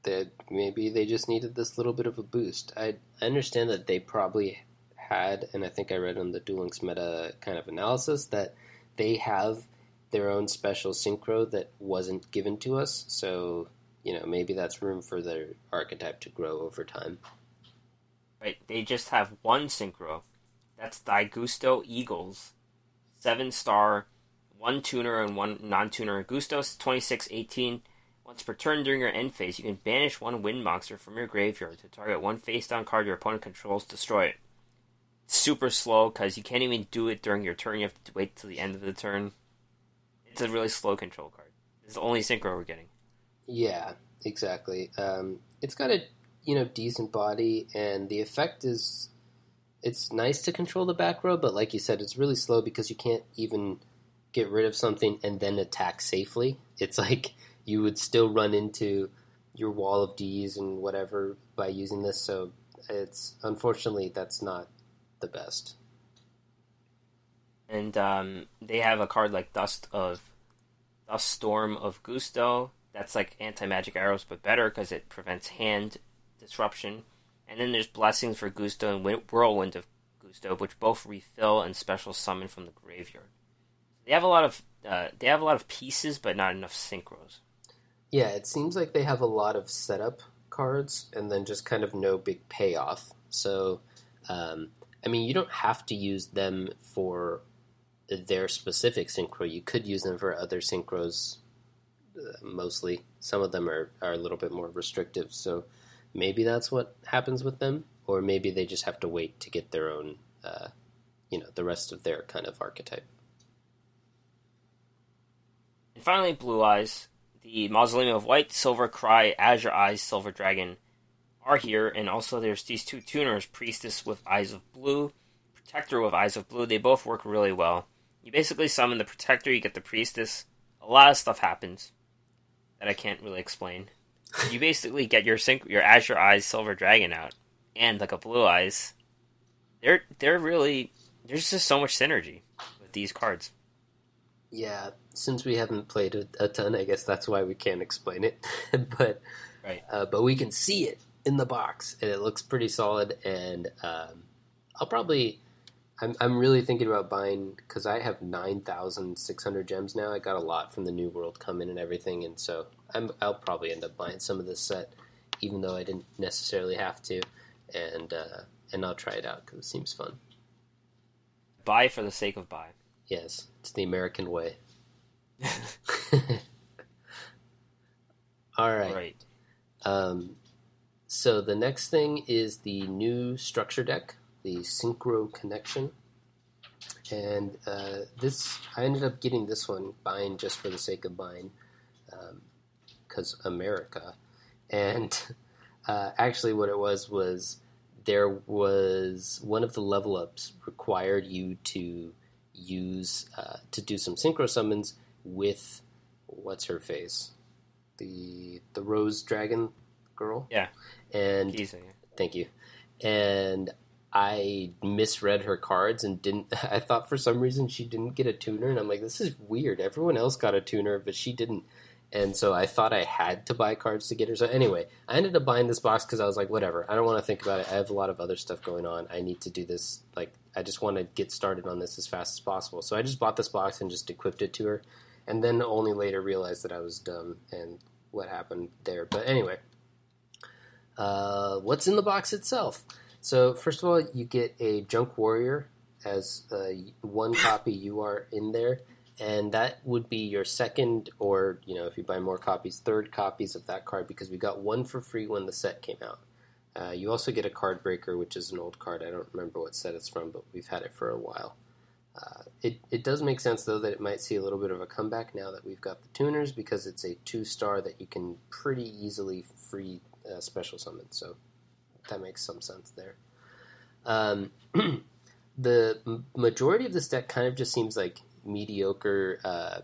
they maybe they just needed this little bit of a boost. I, I understand that they probably had, and I think I read on the Duel Links meta kind of analysis that they have their own special synchro that wasn't given to us. So you know maybe that's room for their archetype to grow over time. Right? They just have one synchro. That's Gusto Eagles. Seven star, one tuner and one non tuner. Gustos 2618. Once per turn during your end phase, you can banish one wind monster from your graveyard to target one face down card your opponent controls, destroy it. Super slow because you can't even do it during your turn. You have to wait till the end of the turn. It's a really slow control card. It's the only synchro we're getting. Yeah, exactly. Um, it's got a you know decent body, and the effect is it's nice to control the back row, but like you said, it's really slow because you can't even get rid of something and then attack safely. It's like you would still run into your wall of D's and whatever by using this. So it's unfortunately that's not the best. And um, they have a card like Dust of Dust Storm of Gusto. That's like anti magic arrows, but better because it prevents hand disruption. And then there's Blessings for Gusto and Whirlwind of Gusto, which both refill and special summon from the graveyard. They have a lot of uh, they have a lot of pieces, but not enough synchros. Yeah, it seems like they have a lot of setup cards and then just kind of no big payoff. So, um, I mean, you don't have to use them for their specific synchro. You could use them for other synchros. Uh, mostly, some of them are, are a little bit more restrictive. So, maybe that's what happens with them, or maybe they just have to wait to get their own, uh, you know, the rest of their kind of archetype. And finally, Blue Eyes, the Mausoleum of White, Silver Cry, Azure Eyes, Silver Dragon are here, and also there's these two tuners, Priestess with Eyes of Blue, Protector with Eyes of Blue. They both work really well. You basically summon the Protector, you get the Priestess. A lot of stuff happens that I can't really explain. you basically get your sync, your Azure Eyes, Silver Dragon out, and like a Blue Eyes. They're they're really there's just so much synergy with these cards. Yeah, since we haven't played a, a ton, I guess that's why we can't explain it. but right, uh, but we can see it in the box, and it looks pretty solid. And um, I'll probably, I'm I'm really thinking about buying because I have nine thousand six hundred gems now. I got a lot from the New World coming and everything, and so I'm I'll probably end up buying some of this set, even though I didn't necessarily have to, and uh, and I'll try it out because it seems fun. Buy for the sake of buy. Yes, it's the American way. All right. Right. Um, so the next thing is the new structure deck, the Synchro Connection. And uh, this, I ended up getting this one, buying just for the sake of buying, because um, America. And uh, actually, what it was was there was one of the level ups required you to use uh, to do some synchro summons with what's her face, the the rose dragon girl. Yeah, and thank you. And I misread her cards and didn't. I thought for some reason she didn't get a tuner, and I'm like, this is weird. Everyone else got a tuner, but she didn't. And so I thought I had to buy cards to get her. So anyway, I ended up buying this box because I was like, whatever. I don't want to think about it. I have a lot of other stuff going on. I need to do this. Like, I just want to get started on this as fast as possible. So I just bought this box and just equipped it to her and then only later realized that I was dumb and what happened there. But anyway, uh, what's in the box itself? So first of all, you get a Junk Warrior as uh, one copy. You are in there, and that would be your second, or you know, if you buy more copies, third copies of that card because we got one for free when the set came out. Uh, you also get a card breaker, which is an old card. I don't remember what set it's from, but we've had it for a while. Uh, it, it does make sense, though, that it might see a little bit of a comeback now that we've got the tuners because it's a two star that you can pretty easily free uh, special summon. So that makes some sense there. Um, the majority of this deck kind of just seems like mediocre uh,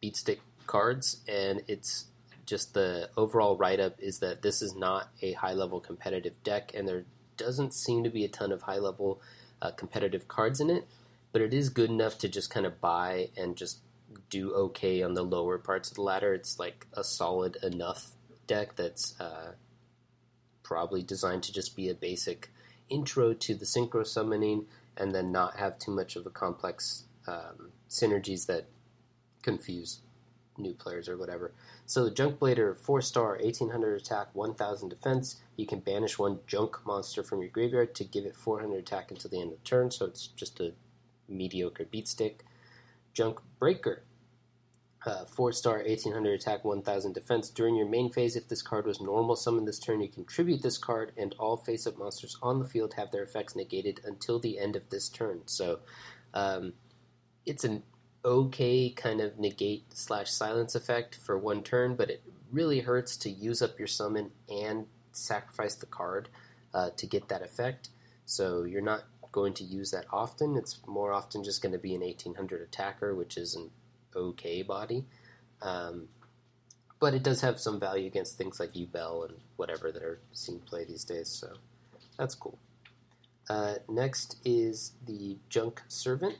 beat stick cards, and it's just the overall write up is that this is not a high level competitive deck, and there doesn't seem to be a ton of high level uh, competitive cards in it but it is good enough to just kind of buy and just do okay on the lower parts of the ladder. It's like a solid enough deck that's uh, probably designed to just be a basic intro to the synchro summoning and then not have too much of a complex um, synergies that confuse new players or whatever. So the Junk Blader, 4 star, 1800 attack, 1000 defense. You can banish one junk monster from your graveyard to give it 400 attack until the end of the turn, so it's just a mediocre beat stick. Junk Breaker. Uh, 4 star, 1800 attack, 1000 defense. During your main phase, if this card was normal summon this turn, you contribute this card, and all face up monsters on the field have their effects negated until the end of this turn. So um, it's an okay kind of negate slash silence effect for one turn, but it really hurts to use up your summon and sacrifice the card uh, to get that effect. So you're not going to use that often. It's more often just going to be an 1800 attacker, which is an okay body. Um, but it does have some value against things like Yubel and whatever that are seen play these days, so that's cool. Uh, next is the Junk Servant,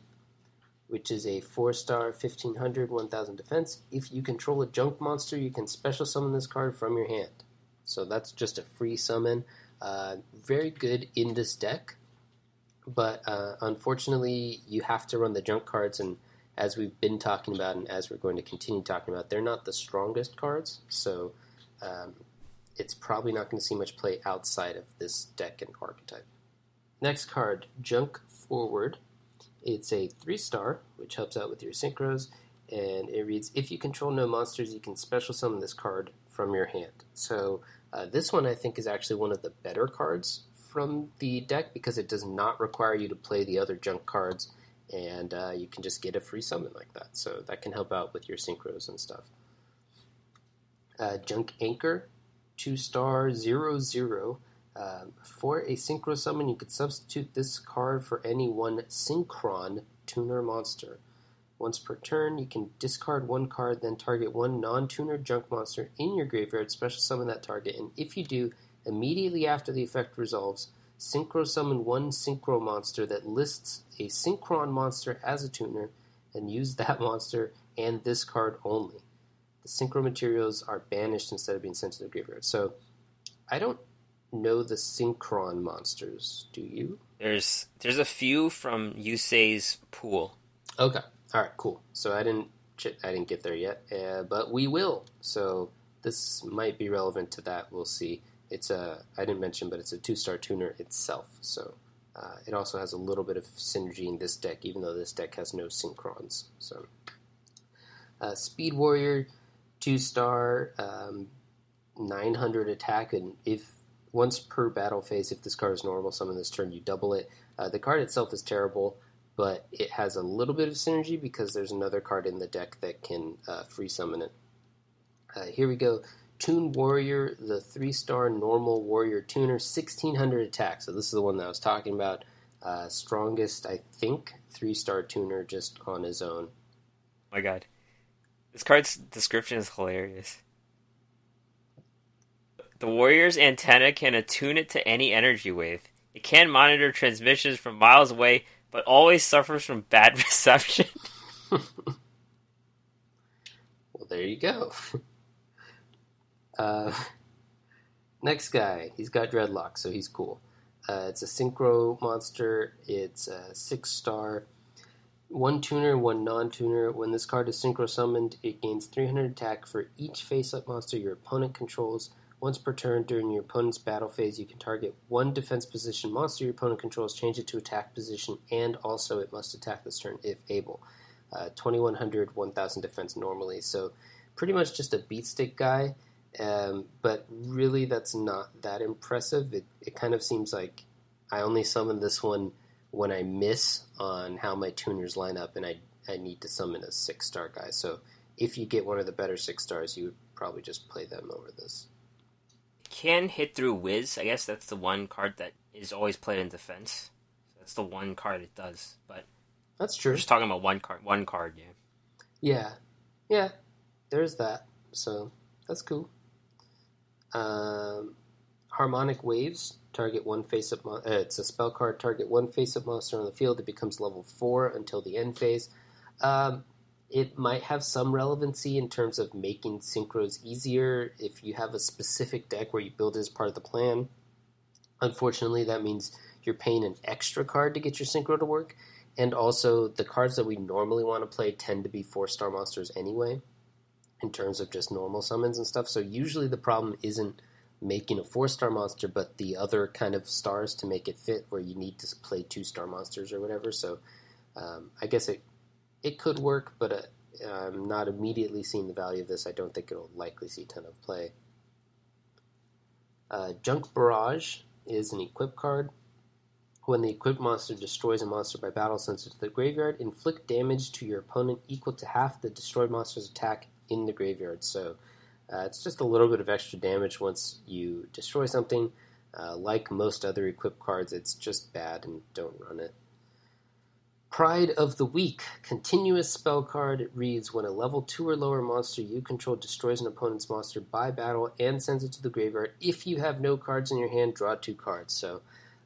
which is a 4 star 1500 1000 defense. If you control a junk monster, you can special summon this card from your hand. So that's just a free summon. Uh, very good in this deck, but uh, unfortunately, you have to run the junk cards, and as we've been talking about, and as we're going to continue talking about, they're not the strongest cards. So um, it's probably not going to see much play outside of this deck and archetype. Next card, Junk Forward. It's a three star, which helps out with your synchros, and it reads If you control no monsters, you can special summon this card from your hand. So uh, this one I think is actually one of the better cards from the deck because it does not require you to play the other junk cards, and uh, you can just get a free summon like that. So that can help out with your synchros and stuff. Uh, junk Anchor, two star zero zero. Um, for a synchro summon, you could substitute this card for any one synchron tuner monster. Once per turn, you can discard one card, then target one non tuner junk monster in your graveyard, special summon that target, and if you do, immediately after the effect resolves, synchro summon one synchro monster that lists a synchron monster as a tuner, and use that monster and this card only. The synchro materials are banished instead of being sent to the graveyard. So, I don't know the synchron monsters. Do you? There's there's a few from Yusei's pool. Okay. All right. Cool. So I didn't I didn't get there yet, uh, but we will. So this might be relevant to that. We'll see. It's a I didn't mention, but it's a two star tuner itself. So uh, it also has a little bit of synergy in this deck, even though this deck has no synchrons. So uh, Speed Warrior, two star, um, 900 attack, and if once per battle phase, if this card is normal summon this turn, you double it. Uh, the card itself is terrible, but it has a little bit of synergy because there's another card in the deck that can uh, free summon it. Uh, here we go. Tune Warrior, the three star normal warrior tuner, 1600 attack. So this is the one that I was talking about. Uh, strongest, I think, three star tuner just on his own. my god. This card's description is hilarious. The warrior's antenna can attune it to any energy wave. It can monitor transmissions from miles away, but always suffers from bad reception. Well, there you go. uh, next guy, he's got dreadlocks, so he's cool. Uh, it's a synchro monster. It's a six star. One tuner, one non tuner. When this card is synchro summoned, it gains 300 attack for each face up monster your opponent controls. Once per turn during your opponent's battle phase, you can target one defense position monster your opponent controls, change it to attack position, and also it must attack this turn if able. Uh, 2100, 1000 defense normally. So pretty much just a beat stick guy. Um, but really, that's not that impressive. It, it kind of seems like I only summon this one when I miss on how my tuners line up, and I, I need to summon a six star guy. So if you get one of the better six stars, you would probably just play them over this. can hit through Wiz. I guess that's the one card that is always played in defense. That's the one card it does. But That's true. we're just talking about one card. One card, yeah. Yeah, yeah. There's that. So that's cool. Um, harmonic waves target one face up. Mon- uh, it's a spell card. Target one face up monster on the field. It becomes level four until the end phase. Um, it might have some relevancy in terms of making synchros easier if you have a specific deck where you build it as part of the plan. Unfortunately, that means you're paying an extra card to get your synchro to work, and also the cards that we normally want to play tend to be four star monsters anyway, in terms of just normal summons and stuff. So usually the problem isn't making a four star monster, but the other kind of stars to make it fit, where you need to play two star monsters or whatever. So um, I guess it it could work, but uh, I'm not immediately seeing the value of this. I don't think it'll likely see a ton of play. Uh, Junk Barrage is an equip card. When the equipped monster destroys a monster by battle sends it to the graveyard, inflict damage to your opponent equal to half the destroyed monster's attack in the graveyard. So uh, it's just a little bit of extra damage once you destroy something. Uh, like most other equipped cards, it's just bad and don't run it. Pride of the Weak. Continuous spell card. It reads When a level 2 or lower monster you control destroys an opponent's monster by battle and sends it to the graveyard, if you have no cards in your hand, draw two cards. So,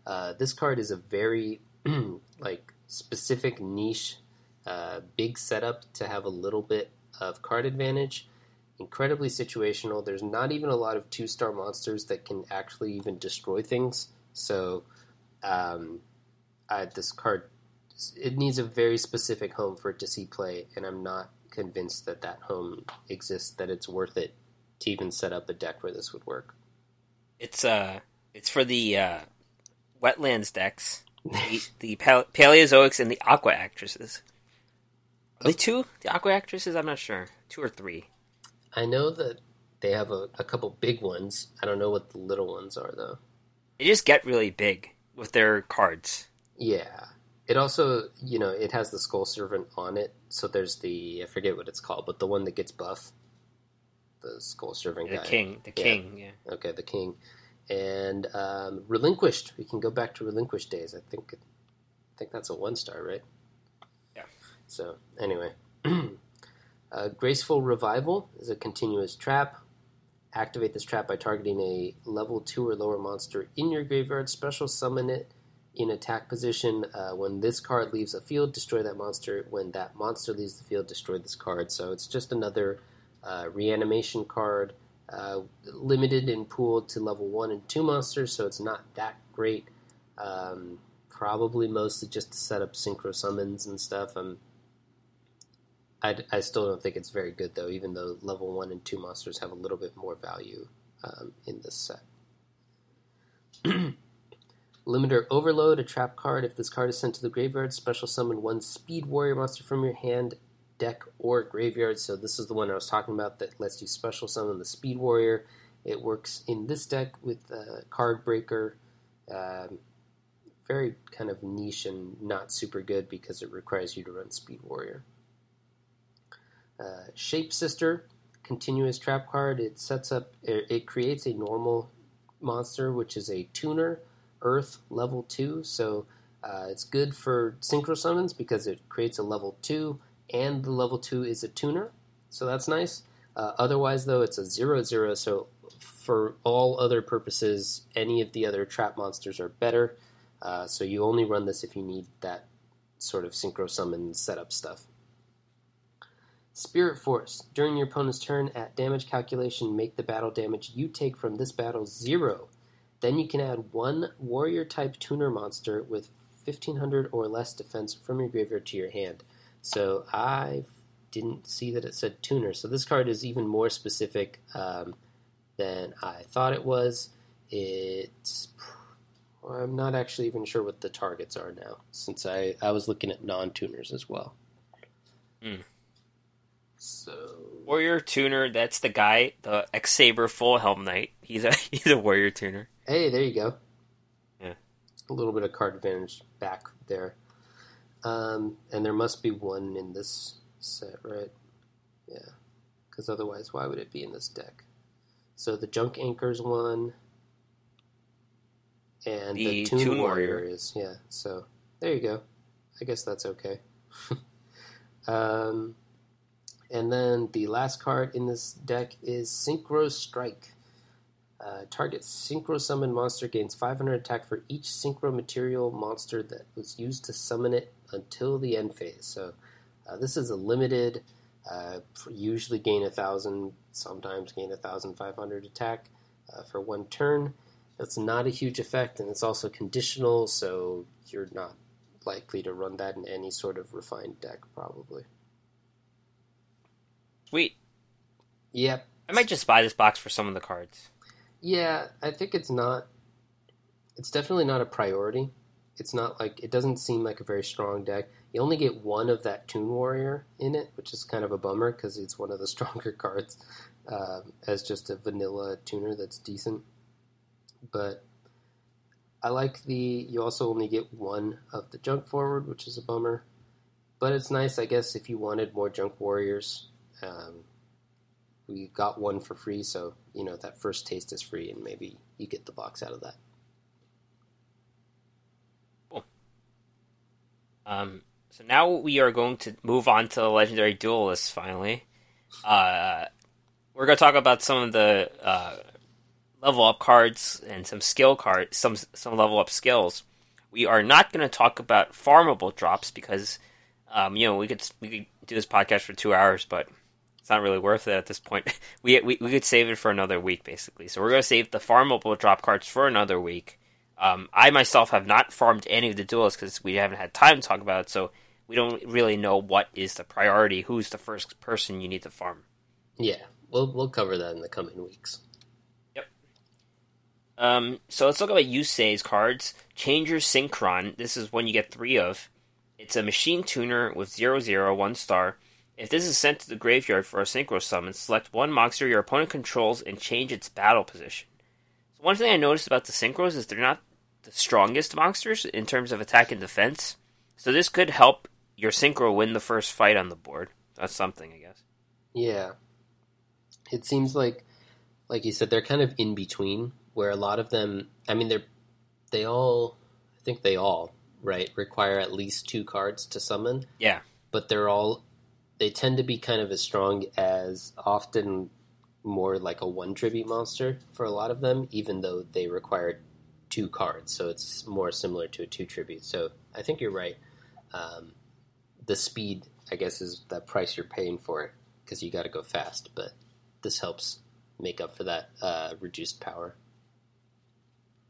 Uh, this card is a very like specific niche, uh, big setup to have a little bit of card advantage. Incredibly situational. There's not even a lot of two star monsters that can actually even destroy things. So, um, I, this card it needs a very specific home for it to see play, and I'm not convinced that that home exists. That it's worth it to even set up a deck where this would work. It's uh, it's for the uh, wetlands decks, the, the pale- Paleozoics and the Aqua Actresses. Are they two? The Aqua Actresses? I'm not sure. Two or three. I know that they have a, a couple big ones. I don't know what the little ones are though. They just get really big with their cards. Yeah. It also, you know, it has the skull servant on it. So there's the I forget what it's called, but the one that gets buff. The skull servant The guy. king. The Yeah. king, yeah. Okay, the king. And um, relinquished. We can go back to relinquished days. I think I think that's a one star, right? So anyway, uh, graceful revival is a continuous trap. Activate this trap by targeting a level two or lower monster in your graveyard. Special summon it in attack position. Uh, when this card leaves a field, destroy that monster. When that monster leaves the field, destroy this card. So it's just another uh, reanimation card. Uh, limited in pool to level one and two monsters, so it's not that great. Um, probably mostly just to set up synchro summons and stuff. Um, I, I still don't think it's very good though, even though level one and two monsters have a little bit more value um, in this set. Limiter Overload, a trap card. If this card is sent to the graveyard, special summon one Speed Warrior monster from your hand, deck, or graveyard. So this is the one I was talking about that lets you special summon the Speed Warrior. It works in this deck with uh, Card Breaker. Um, very kind of niche and not super good because it requires you to run Speed Warrior. Uh, Shape Sister, continuous trap card. It sets up, it, creates a normal monster, which is a tuner, Earth level two. So uh, it's good for synchro summons because it creates a level two, and the level two is a tuner. So that's nice. Uh, otherwise, though, it's a zero zero. So for all other purposes, any of the other trap monsters are better. Uh, so you only run this if you need that sort of synchro summon setup stuff. Spirit Force. During your opponent's turn, at damage calculation, make the battle damage you take from this battle zero. Then you can add one warrior type tuner monster with 1500 or less defense from your graveyard to your hand. So I didn't see that it said tuner. So this card is even more specific um, than I thought it was. It's. I'm not actually even sure what the targets are now, since I, I was looking at non tuners as well. Hmm. So. Warrior Tuner, that's the guy, the X Saber Full Helm Knight. He's a he's a Warrior Tuner. Hey, there you go. Yeah. A little bit of card advantage back there. Um, and there must be one in this set, right? Yeah. Because otherwise, why would it be in this deck? So the Junk Anchor's one. And the, The Tune, Tune Warrior. Warrior. is, yeah. So there you go. I guess that's okay. um, and then the last card in this deck is Synchro Strike. Uh, target Synchro Summon monster gains 500 attack for each Synchro material monster that was used to summon it until the end phase. So uh, this is a limited, uh, usually gain a thousand, sometimes gain a thousand five hundred attack uh, for one turn. That's not a huge effect, and it's also conditional, so you're not likely to run that in any sort of refined deck, probably. Sweet. Yep, I might just buy this box for some of the cards. Yeah, I think it's not. It's definitely not a priority. It's not like it doesn't seem like a very strong deck. You only get one of that Tune Warrior in it, which is kind of a bummer because it's one of the stronger cards um, as just a vanilla tuner that's decent. But I like the. You also only get one of the Junk Forward, which is a bummer. But it's nice, I guess, if you wanted more Junk Warriors. Um, we got one for free, so you know that first taste is free, and maybe you get the box out of that. Um, so now we are going to move on to the legendary duelists. Finally, uh, we're going to talk about some of the uh, level up cards and some skill cards, some some level up skills. We are not going to talk about farmable drops because, um, you know, we could we could do this podcast for two hours, but it's not really worth it at this point. we, we we could save it for another week, basically. So we're going to save the farmable drop cards for another week. Um, I myself have not farmed any of the duels because we haven't had time to talk about it, so we don't really know what is the priority. Who's the first person you need to farm? Yeah, we'll we'll cover that in the coming weeks. Yep. Um, so let's talk about Yusei's cards. Changer Synchron. This is one you get three of. It's a machine tuner with 0 0, 1 star. If this is sent to the graveyard for a synchro summon, select one monster your opponent controls and change its battle position. So one thing I noticed about the synchros is they're not the strongest monsters in terms of attack and defense. So this could help your synchro win the first fight on the board. That's something, I guess. Yeah. It seems like like you said, they're kind of in between where a lot of them I mean they're they all I think they all, right, require at least two cards to summon. Yeah. But they're all they tend to be kind of as strong as often more like a one tribute monster for a lot of them, even though they require two cards. So it's more similar to a two tribute. So I think you're right. Um, the speed, I guess, is the price you're paying for it because you got to go fast. But this helps make up for that uh, reduced power.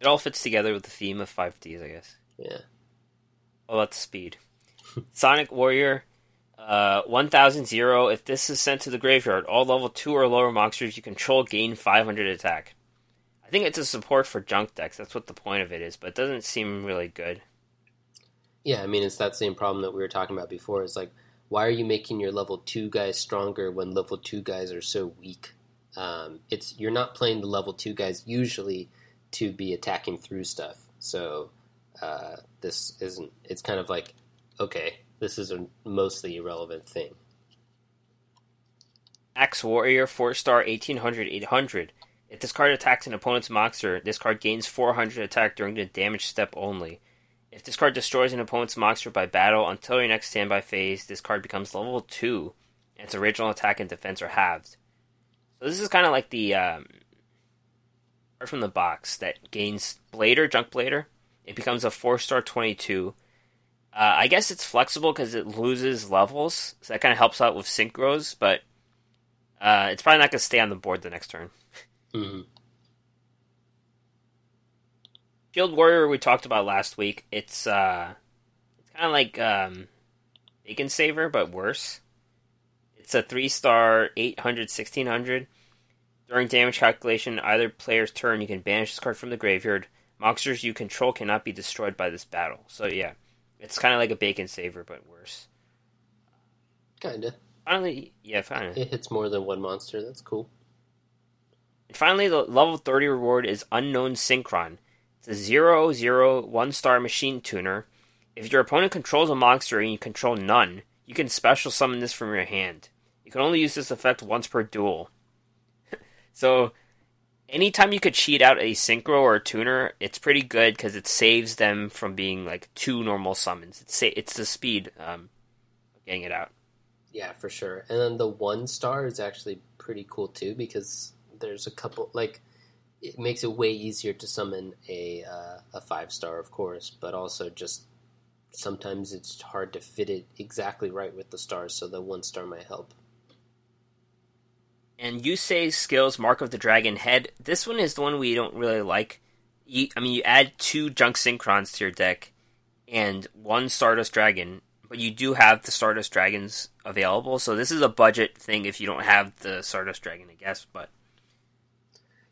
It all fits together with the theme of 5Ds, I guess. Yeah. Well, that's speed. Sonic Warrior, uh, 1000 zero. If this is sent to the graveyard, all level 2 or lower monsters you control gain 500 attack. I think it's a support for junk decks. That's what the point of it is, but it doesn't seem really good. Yeah, I mean, it's that same problem that we were talking about before. It's like, why are you making your level 2 guys stronger when level 2 guys are so weak? Um, it's You're not playing the level 2 guys usually to be attacking through stuff. So uh, this isn't. It's kind of like, okay, this is a mostly irrelevant thing. Axe Warrior, 4 star, 1800, 800. If this card attacks an opponent's monster, this card gains 400 attack during the damage step only. If this card destroys an opponent's monster by battle until your next standby phase, this card becomes level 2, and its original attack and defense are halved. So this is kind of like the um, card from the box that gains Blader, Junk Blader. It becomes a 4 star 22. Uh, I guess it's flexible because it loses levels, so that kind of helps out with synchros, but uh, it's probably not going to stay on the board the next turn. Mm-hmm. Shield Warrior we talked about last week. It's uh, it's kind of like um, Bacon Saver but worse. It's a three star, 800, 1600. During damage calculation, either player's turn, you can banish this card from the graveyard. Monsters you control cannot be destroyed by this battle. So yeah, it's kind of like a Bacon Saver but worse. Kinda. Finally, yeah, finally. It hits more than one monster. That's cool. And finally, the level 30 reward is Unknown Synchron. It's a 0 0 1 star machine tuner. If your opponent controls a monster and you control none, you can special summon this from your hand. You can only use this effect once per duel. so, anytime you could cheat out a synchro or a tuner, it's pretty good because it saves them from being like two normal summons. It's it's the speed um, getting it out. Yeah, for sure. And then the one star is actually pretty cool too because there's a couple like it makes it way easier to summon a uh, a five star, of course, but also just sometimes it's hard to fit it exactly right with the stars, so the one star might help. And Yusei's skills, Mark of the Dragon Head. This one is the one we don't really like. You, I mean, you add two Junk Synchrons to your deck and one Stardust Dragon, but you do have the Stardust Dragons available, so this is a budget thing if you don't have the Stardust Dragon, I guess, but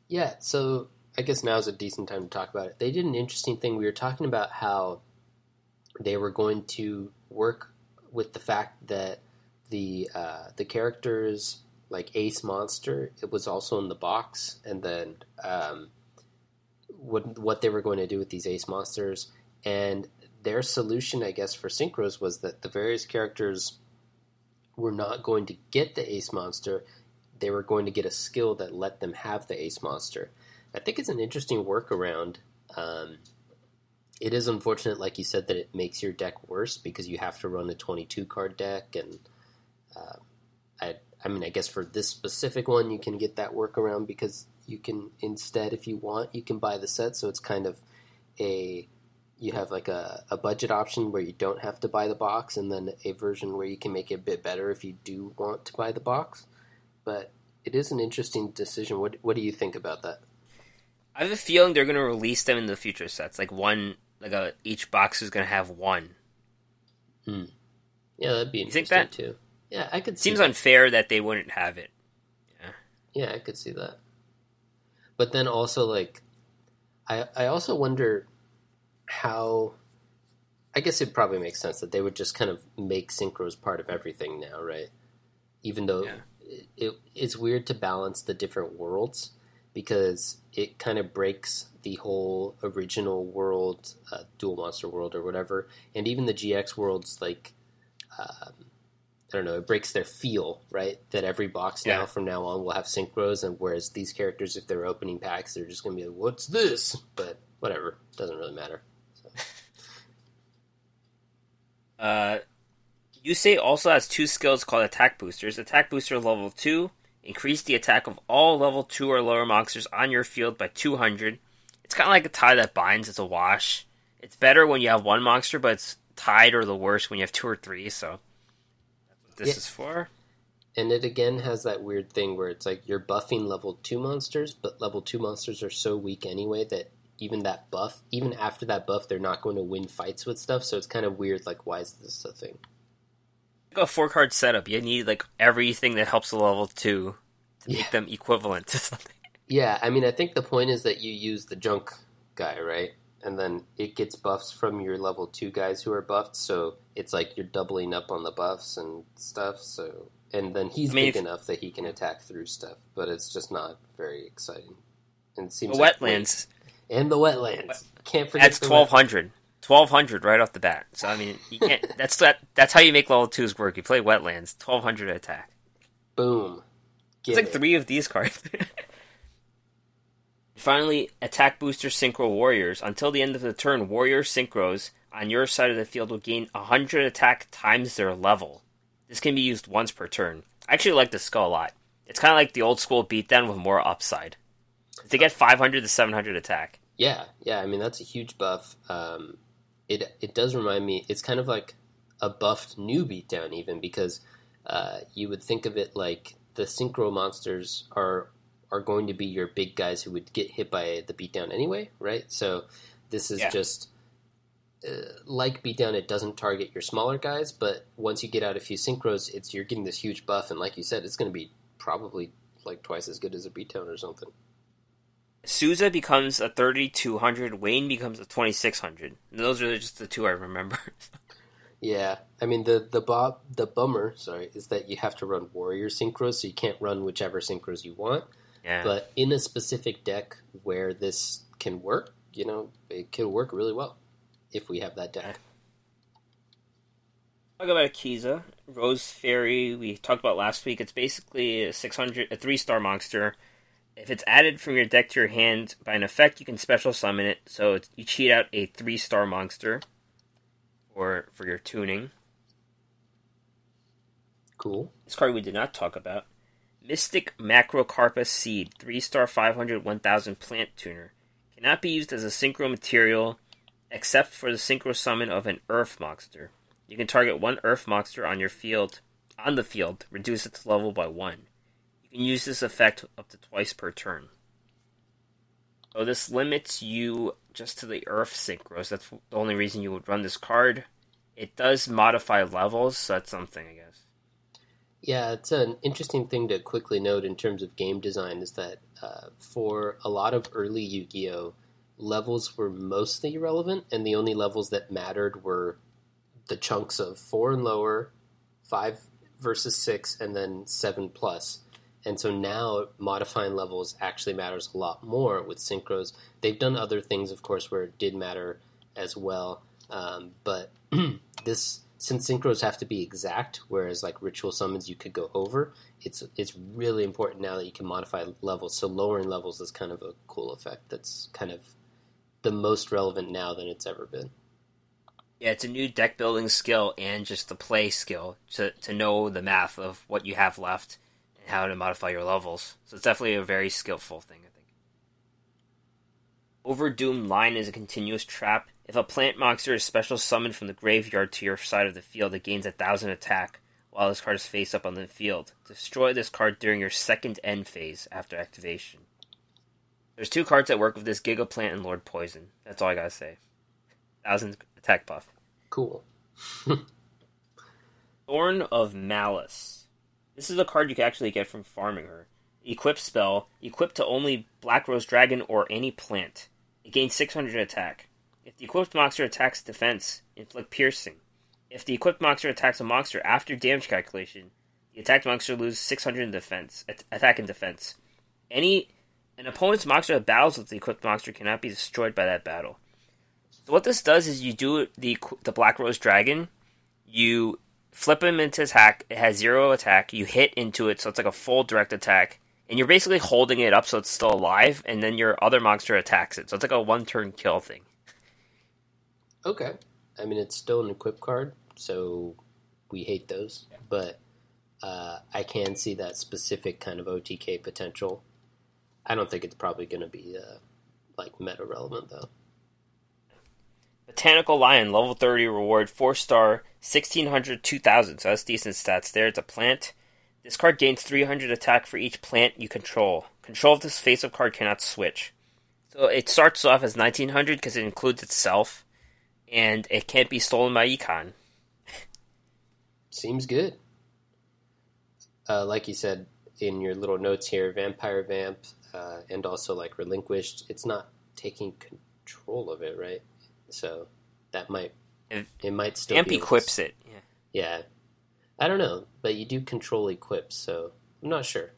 Yeah, so I guess now is a decent time to talk about it. They did an interesting thing. We were talking about how they were going to work with the fact that the uh, the characters like Ace Monster, it was also in the box, and then um, what what they were going to do with these Ace Monsters, and their solution, I guess, for synchros was that the various characters were not going to get the Ace Monster; they were going to get a skill that let them have the Ace Monster. I think it's an interesting workaround. Um, it is unfortunate, like you said, that it makes your deck worse because you have to run a 22 card deck, and uh, I, mean, I guess for this specific one, you can get that workaround because you can instead, if you want, you can buy the set. So it's kind of a you have like a, a budget option where you don't have to buy the box, and then a version where you can make it a bit better if you do want to buy the box. But it is an interesting decision. What what do you think about that? I have a feeling they're going to release them in the future sets. Like one, like a each box is going to have one. Hmm. Yeah, that'd be You think interesting that? too. Yeah, I could see Seems that. unfair that they wouldn't have it. Yeah, I could see that. But then also like I I also wonder how I guess it probably makes sense that they would just kind of make synchros part of everything now, right? Even though Yeah. it, it it's weird to balance the different worlds because it kind of breaks the whole original world, uh, Duel Monster world or whatever, and even the GX worlds like um, I don't know, it breaks their feel, right? That every box now from now on will have synchros, and whereas these characters, if they're opening packs, they're just going to be like, "What's this?" But whatever, doesn't really matter. So. Uh, Yusei also has two skills called Attack Boosters. Attack Booster level 2, increase the attack of all level 2 or lower monsters on your field by 200. It's kind of like a tie that binds, it's a wash. It's better when you have one monster, but it's tied or the worst when you have two or three, so what this Yeah. is for. And it again has that weird thing where it's like you're buffing level two monsters, but level two monsters are so weak anyway that even that buff, even after that buff, they're not going to win fights with stuff. So it's kind of weird. Like, why is this a thing? A four card setup, you need like everything that helps a level 2 to Yeah. make them equivalent to something. Yeah, I mean, I think the point is that you use the junk guy, right? And then it gets buffs from your level two guys who are buffed, so it's like you're doubling up on the buffs and stuff. So, and then he's I mean, big enough that he can attack through stuff, but it's just not very exciting. And it The seems like- wetlands, and the wetlands. Can't forget That's twelve hundred. Twelve hundred right off the bat. So I mean, you can't. That's that. That's how you make level twos work. You play wetlands. Twelve hundred attack. Boom. Get It's like it. three of these cards. Finally, attack booster synchro warriors. Until the end of the turn, warrior synchros on your side of the field will gain hundred attack times their level. This can be used once per turn. I actually like this skill a lot. It's kind of like the old school beatdown with more upside. They get five hundred to seven hundred attack. Yeah, yeah. I mean, that's a huge buff. Um, it it does remind me. It's kind of like a buffed new beatdown, even because uh, you would think of it like the synchro monsters are are going to be your big guys who would get hit by the beatdown anyway, right? So this is Yeah. just uh, like beatdown. It doesn't target your smaller guys, but once you get out a few synchros, it's you're getting this huge buff, and like you said, it's going to be probably like twice as good as a beatdown or something. Souza becomes a 3200, Wayne becomes a 2600. And those are just the two I remember. Yeah, I mean the the bob the bummer, sorry, is that you have to run warrior synchros, so you can't run whichever synchros you want. Yeah. But in a specific deck where this can work, you know, it can work really well if we have that deck. Talk about Akiza. Rose Fairy, we talked about last week. It's basically a 600, a 3 star monster. If it's added from your deck to your hand by an effect, you can special summon it. So it's, you cheat out a 3 star monster for, for your tuning. Cool. This card we did not talk about. Mystic Macrocarpa Seed, 3 star 500 1000 plant tuner. Cannot be used as a synchro material except for the synchro summon of an earth monster. You can target one earth monster on your field on the field, reduce its level by one. You can use this effect up to twice per turn. So this limits you just to the earth synchros. That's the only reason you would run this card. It does modify levels, so that's something I guess. Yeah, it's an interesting thing to quickly note in terms of game design is that uh, for a lot of early Yu-Gi-Oh, levels were mostly irrelevant, and the only levels that mattered were the chunks of four and lower, five versus six, and then seven plus. And so now modifying levels actually matters a lot more with synchros. They've done other things, of course, where it did matter as well. Um, but this, since synchros have to be exact, whereas like ritual summons you could go over, it's it's really important now that you can modify levels. So lowering levels is kind of a cool effect. That's kind of the most relevant now than it's ever been. Yeah, it's a new deck building skill and just the play skill to to know the math of what you have left and how to modify your levels. So it's definitely a very skillful thing, I think. Overdoom Line is a continuous trap. If a plant monster is special summoned from the graveyard to your side of the field, it gains a thousand attack while this card is face up on the field. Destroy this card during your second end phase after activation. There's two cards that work with this Giga Plant and Lord Poison. That's all I gotta say. Thousand attack buff. Cool. Thorn of Malice. This is a card you can actually get from farming her. Equip spell, equipped to only Black Rose Dragon or any plant. It gains 600 attack. If the equipped monster attacks defense, inflict piercing. If the equipped monster attacks a monster after damage calculation, the attacked monster loses 600 in defense, attack and defense. Any an opponent's monster that battles with the equipped monster cannot be destroyed by that battle. So what this does is you do the the Black Rose Dragon, you flip him into attack. It has zero attack. You hit into it, so it's like a full direct attack, and you're basically holding it up so it's still alive, and then your other monster attacks it. So it's like a one turn kill thing. Okay, I mean it's still an equip card, so we hate those, yeah. but uh, I can see that specific kind of OTK potential. I don't think it's probably going to be uh, like meta relevant though. Botanical Lion, level 30 reward, 4 star, 1600, 2000. So that's decent stats there. It's a plant. This card gains 300 attack for each plant you control. Control of this face up card cannot switch. So it starts off as 1900 because it includes itself, and it can't be stolen by Econ. Seems good. Uh, like you said in your little notes here, Vampire Vamp, uh, and also like Relinquished, it's not taking control of it, right? So that might it, it might still Amp equips it. Yeah. Yeah. I don't know, but you do control equips, so I'm not sure.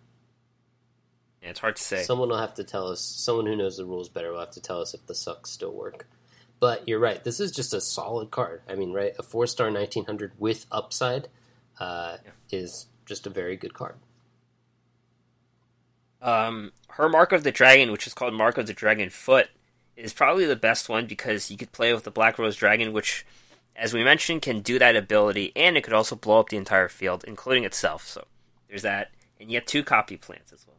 Yeah, it's hard to say. Someone will have to tell us. Someone who knows the rules better will have to tell us if the sucks still work. But you're right. This is just a solid card. I mean, right? A four star 1900 with upside uh, yeah. is just a very good card. Um, her Mark of the Dragon, which is called Mark of the Dragon Foot, is probably the best one because you could play with the Black Rose Dragon, which, as we mentioned, can do that ability, and it could also blow up the entire field, including itself. So there's that, and you have two copy plants as well.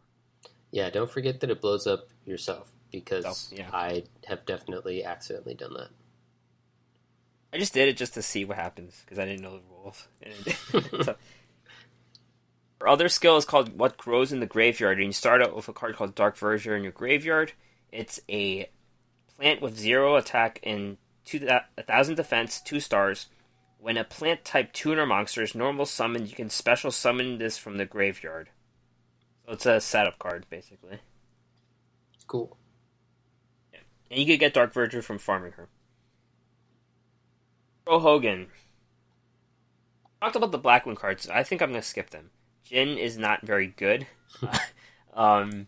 Yeah, don't forget that it blows up yourself because oh, yeah. I have definitely accidentally done that. I just did it just to see what happens because I didn't know the rules. so, our other skill is called What Grows in the Graveyard, and you start out with a card called Dark Verdure in your graveyard. It's a plant with zero attack and two a thousand defense, two stars. When a plant type tuner monster is normal summoned, you can special summon this from the graveyard. So it's a setup card, basically. Cool. And you could get Dark Verdure from farming her. Crow Hogan. Talked about the Blackwing cards. I think I'm going to skip them. Jin is not very good. um,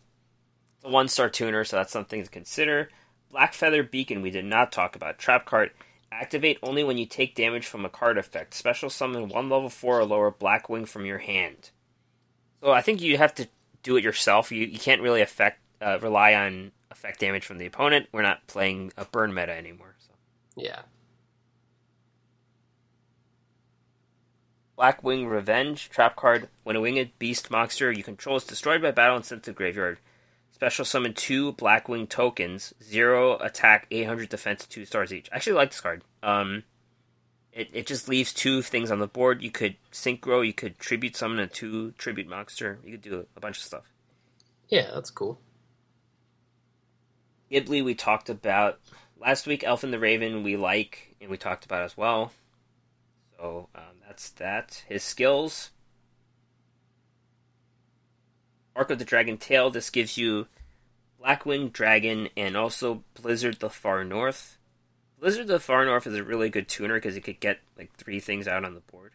it's a one star tuner, so that's something to consider. Black Feather Beacon, we did not talk about. Trap card. Activate only when you take damage from a card effect. Special summon one level 4 or lower Blackwing from your hand. So I think you have to do it yourself. You, you can't really affect uh, rely on effect damage from the opponent. We're not playing a burn meta anymore. So. Yeah. Blackwing Revenge, trap card. When a winged beast monster you control is destroyed by battle and sent to the graveyard, Special summon two Blackwing tokens, zero attack, 800 defense, two stars each. I actually like this card. Um, it, it just leaves two things on the board. You could synchro, you could tribute summon a two tribute monster. You could do a bunch of stuff. Yeah, that's cool. Ghibli we talked about last week. Elphin the Raven we like and we talked about as well. So um, that's that. His skills Mark of the Dragon Tail. This gives you Blackwing Dragon and also Blizzard the Far North. Blizzard the Far North is a really good tuner because it could get like three things out on the board.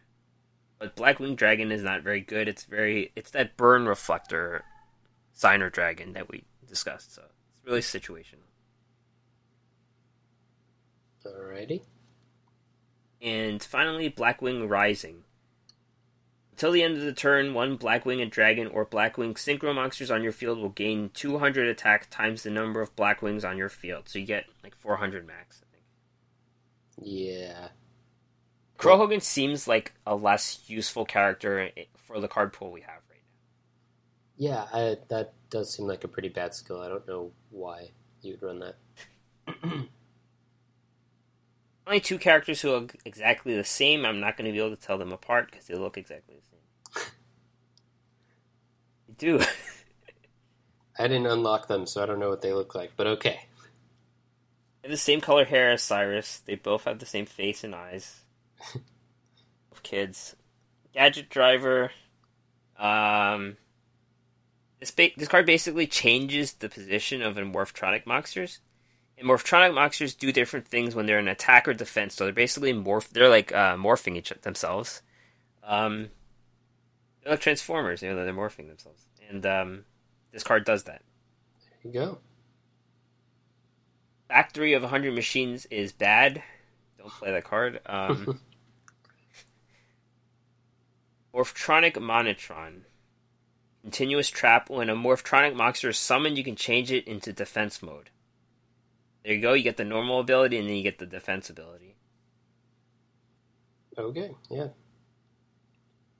But Blackwing Dragon is not very good. It's very it's that burn reflector signer dragon that we discussed. So really situational. Alrighty. And finally, Blackwing Rising. Until the end of the turn, one Blackwing and Dragon or Blackwing Synchro monsters on your field will gain 200 attack times the number of Blackwings on your field. So you get like 400 max, I think. Yeah. Crow Hogan seems like a less useful character eh, for the card pool we have. Yeah, I, that does seem like a pretty bad skill. I don't know why you'd run that. Only two characters who look exactly the same. I'm not going to be able to tell them apart because they look exactly the same. they do. I didn't unlock them, so I don't know what they look like, but okay. They have the same color hair as Cyrus. They both have the same face and eyes. Both kids. Gadget Driver. Um, this ba- this card basically changes the position of Morphtronic monsters. And Morphtronic monsters do different things when they're in attack or defense. So they're basically morph. They're like uh, morphing each themselves. Um, they're like Transformers. You know, they're morphing themselves. And um, this card does that. There you go. Factory of 100 Machines is bad. Don't play that card. Um, Morphtronic Monotron. Continuous trap. When a Morphtronic monster is summoned, you can change it into defense mode. There you go. You get the normal ability, and then you get the defense ability. Okay, yeah.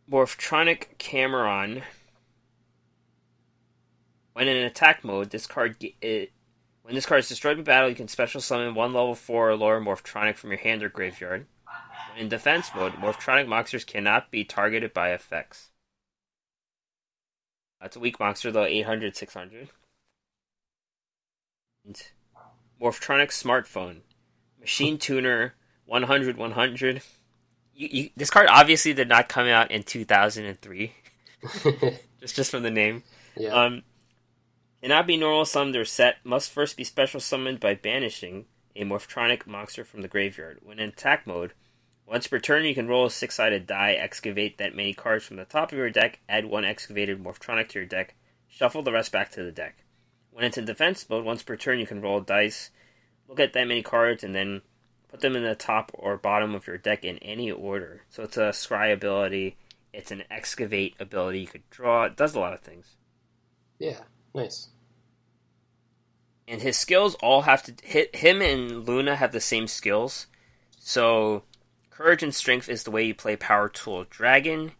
Morphtronic Cameran. When in attack mode, this card it, when this card is destroyed in battle, you can special summon one level four or lower Morphtronic from your hand or graveyard. When in defense mode, Morphtronic monsters cannot be targeted by effects. That's a weak monster though, 800, 600. And Morphtronic Smartphone. Machine Tuner, 100, 100. You, you, this card obviously did not come out in 2003. just just from the name. yeah. Um, cannot be normal summoned or set. Must first be special summoned by banishing a Morphtronic monster from the graveyard. When in attack mode, once per turn, you can roll a six-sided die, excavate that many cards from the top of your deck, add one excavated Morphtronic to your deck, shuffle the rest back to the deck. When it's in defense mode, once per turn, you can roll dice, look at that many cards, and then put them in the top or bottom of your deck in any order. So it's a scry ability. It's an excavate ability. You could draw. It does a lot of things. yeah, nice. and his skills all have to hit him and Luna have the same skills. So courage and strength is the way you play Power Tool Dragon.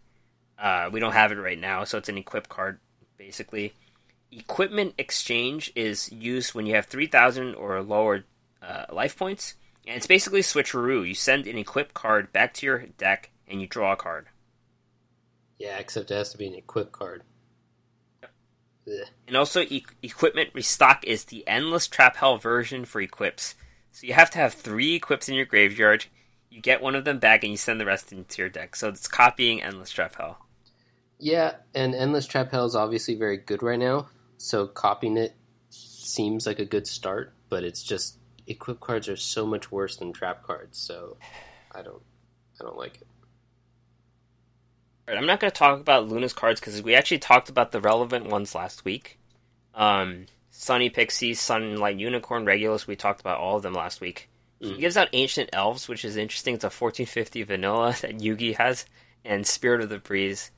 Uh, we don't have it right now, so it's an equip card basically. Equipment exchange is used when you have three thousand or lower uh, life points, and it's basically switcheroo. You send an equip card back to your deck, and you draw a card. Yeah, except it has to be an equip card. And also, e- equipment restock is the endless trap hell version for equips. So you have to have three equips in your graveyard. You get one of them back, and you send the rest into your deck. So it's copying endless trap hell. Yeah, and Endless Trap Hell is obviously very good right now, so copying it seems like a good start, but it's just equip cards are so much worse than trap cards, so I don't I don't like it. Alright, I'm not going to talk about Luna's cards because we actually talked about the relevant ones last week. Um, Sunny Pixie, Sunlight Unicorn, Regulus. We talked about all of them last week. He Mm. gives out Ancient Elves, which is interesting. It's a 1450 vanilla that Yugi has, and Spirit of the Breeze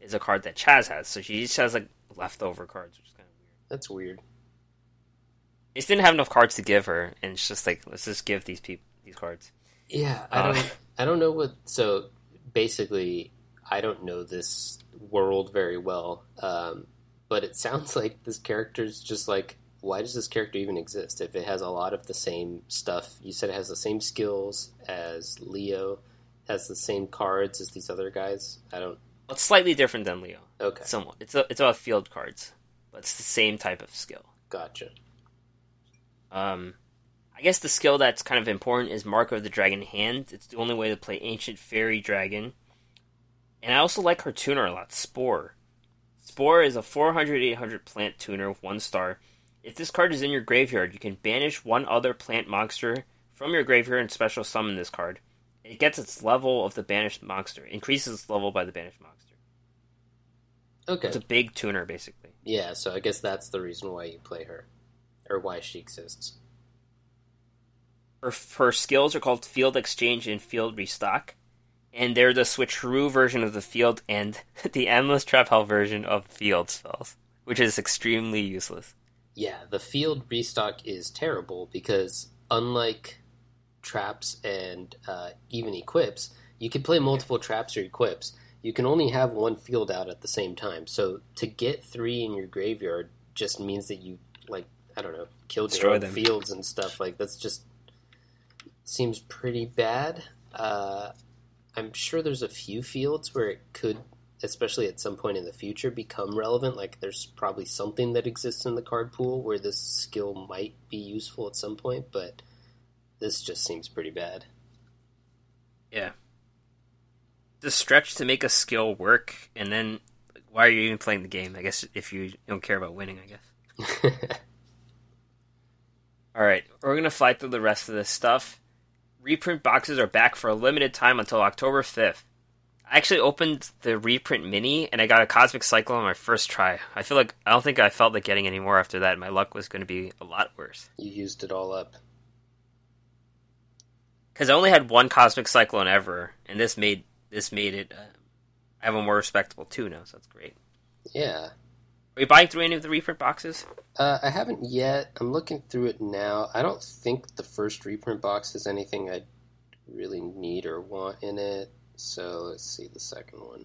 is a card that Chazz has. So she each has like leftover cards, which is kind of weird. That's weird. They just didn't have enough cards to give her, and it's just like let's just give these people these cards. Yeah, I Uh. don't I don't know what so basically I don't know this world very well. Um, but it sounds like this character's just like why does this character even exist if it has a lot of the same stuff? You said it has the same skills as Leo, has the same cards as these other guys. I don't It's slightly different than Leo. Okay, Somewhat. It's a, it's all field cards, but it's the same type of skill. gotcha. Um, I guess the skill that's kind of important is Mark of the Dragon Hand. It's the only way to play Ancient Fairy Dragon. And I also like her tuner a lot, Spore. Spore is a 400 800 plant tuner with one star. If this card is in your graveyard, you can banish one other plant monster from your graveyard and special summon this card. It gets its level of the banished monster, increases its level by the banished monster. Okay, It's a big tuner, basically. yeah. So I guess that's the reason why you play her, or why she exists. her, her skills are called Field Exchange and Field Restock, and they're the switcheroo version of the field and the endless trap hell version of field spells, which is extremely useless. Yeah, the field restock is terrible because unlike traps and uh, even equips, you can play multiple traps or equips. You can only have one field out at the same time. So to get three in your graveyard just means that you like I don't know. killed Destroy your fields and stuff. Like that's just seems pretty bad. Uh, I'm sure there's a few fields where it could, especially at some point in the future, become relevant. Like there's probably something that exists in the card pool where this skill might be useful at some point, but this just seems pretty bad. Yeah. The stretch to make a skill work, and then why are you even playing the game? I guess if you don't care about winning, I guess. All right, we're gonna fly through the rest of this stuff. Reprint boxes are back for a limited time until October fifth. I actually opened the reprint mini and I got a Cosmic Cyclone on my first try. I feel like I don't think I felt like getting any more after that. My luck was going to be a lot worse you used it all up. because I only had one Cosmic Cyclone ever, and this made this made it. Uh, I have a more respectable two now, so that's great. Yeah. Are you buying through any of the reprint boxes? Uh, I haven't yet. I'm looking through it now. I don't think the first reprint box has anything I really need or want in it. So let's see the second one.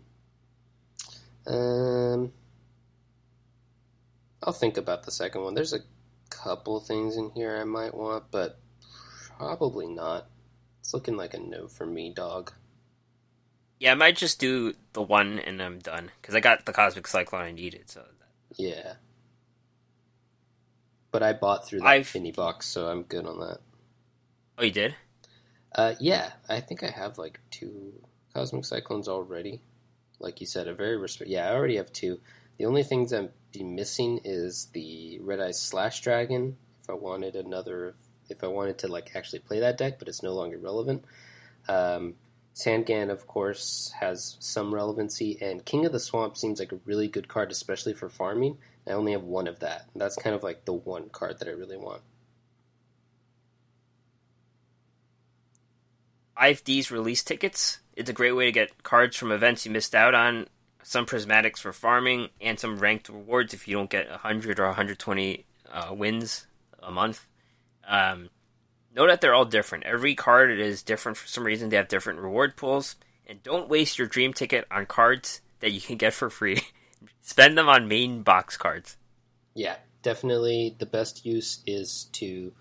Um, I'll think about the second one. There's a couple things in here I might want, but probably not. It's looking like a no for me, dog. Yeah, I might just do the one and I'm done because I got the Cosmic Cyclone I needed. So Yeah. But I bought through the I've- mini box, so I'm good on that. oh, you did? Uh, yeah, I think I have like two Cosmic Cyclones already. Like you said, a very respect. Yeah, I already have two. The only things I'm be missing is the Red Eye Slash Dragon. If I wanted another, if I wanted to like actually play that deck, but it's no longer relevant. Um, Sangan, of course, has some relevancy, and King of the Swamp seems like a really good card, especially for farming. I only have one of that. That's kind of like the one card that I really want. 5D's release tickets. It's a great way to get cards from events you missed out on, some prismatics for farming, and some ranked rewards if you don't get 100 or 120 uh, wins a month. Um, know that they're all different. Every card is different for some reason. They have different reward pools. And don't waste your dream ticket on cards that you can get for free. Spend them on main box cards. Yeah, definitely the best use is to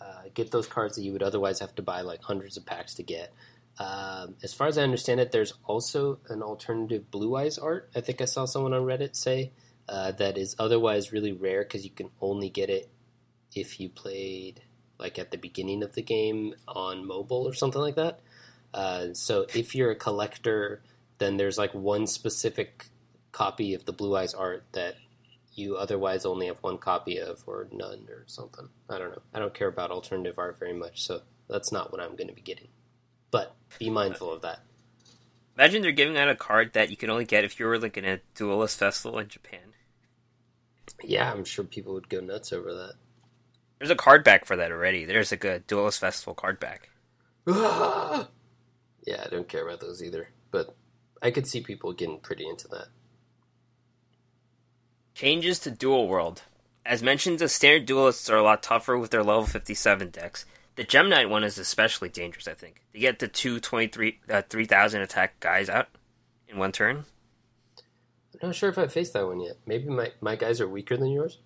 uh, get those cards that you would otherwise have to buy like hundreds of packs to get. Um, as far as I understand it, there's also an alternative Blue Eyes art. I think I saw someone on Reddit say uh, that is otherwise really rare because you can only get it if you played like at the beginning of the game on mobile or something like that. Uh, so if you're a collector, then there's like one specific copy of the Blue Eyes art that you otherwise only have one copy of or none or something. I don't know. I don't care about alternative art very much, so that's not what I'm going to be getting. But be mindful of that. Imagine they're giving out a card that you can only get if you were like in a duelist festival in Japan. Yeah, I'm sure people would go nuts over that. There's a card back for that already. There's like a duelist festival card back. yeah, I don't care about those either. But I could see people getting pretty into that. Changes to Duel World. As mentioned, the standard duelists are a lot tougher with their level 57 decks. The Gem Knight one is especially dangerous, I think. To get the two 23, uh, 3000 attack guys out in one turn. I'm not sure if I faced that one yet. Maybe my, my guys are weaker than yours?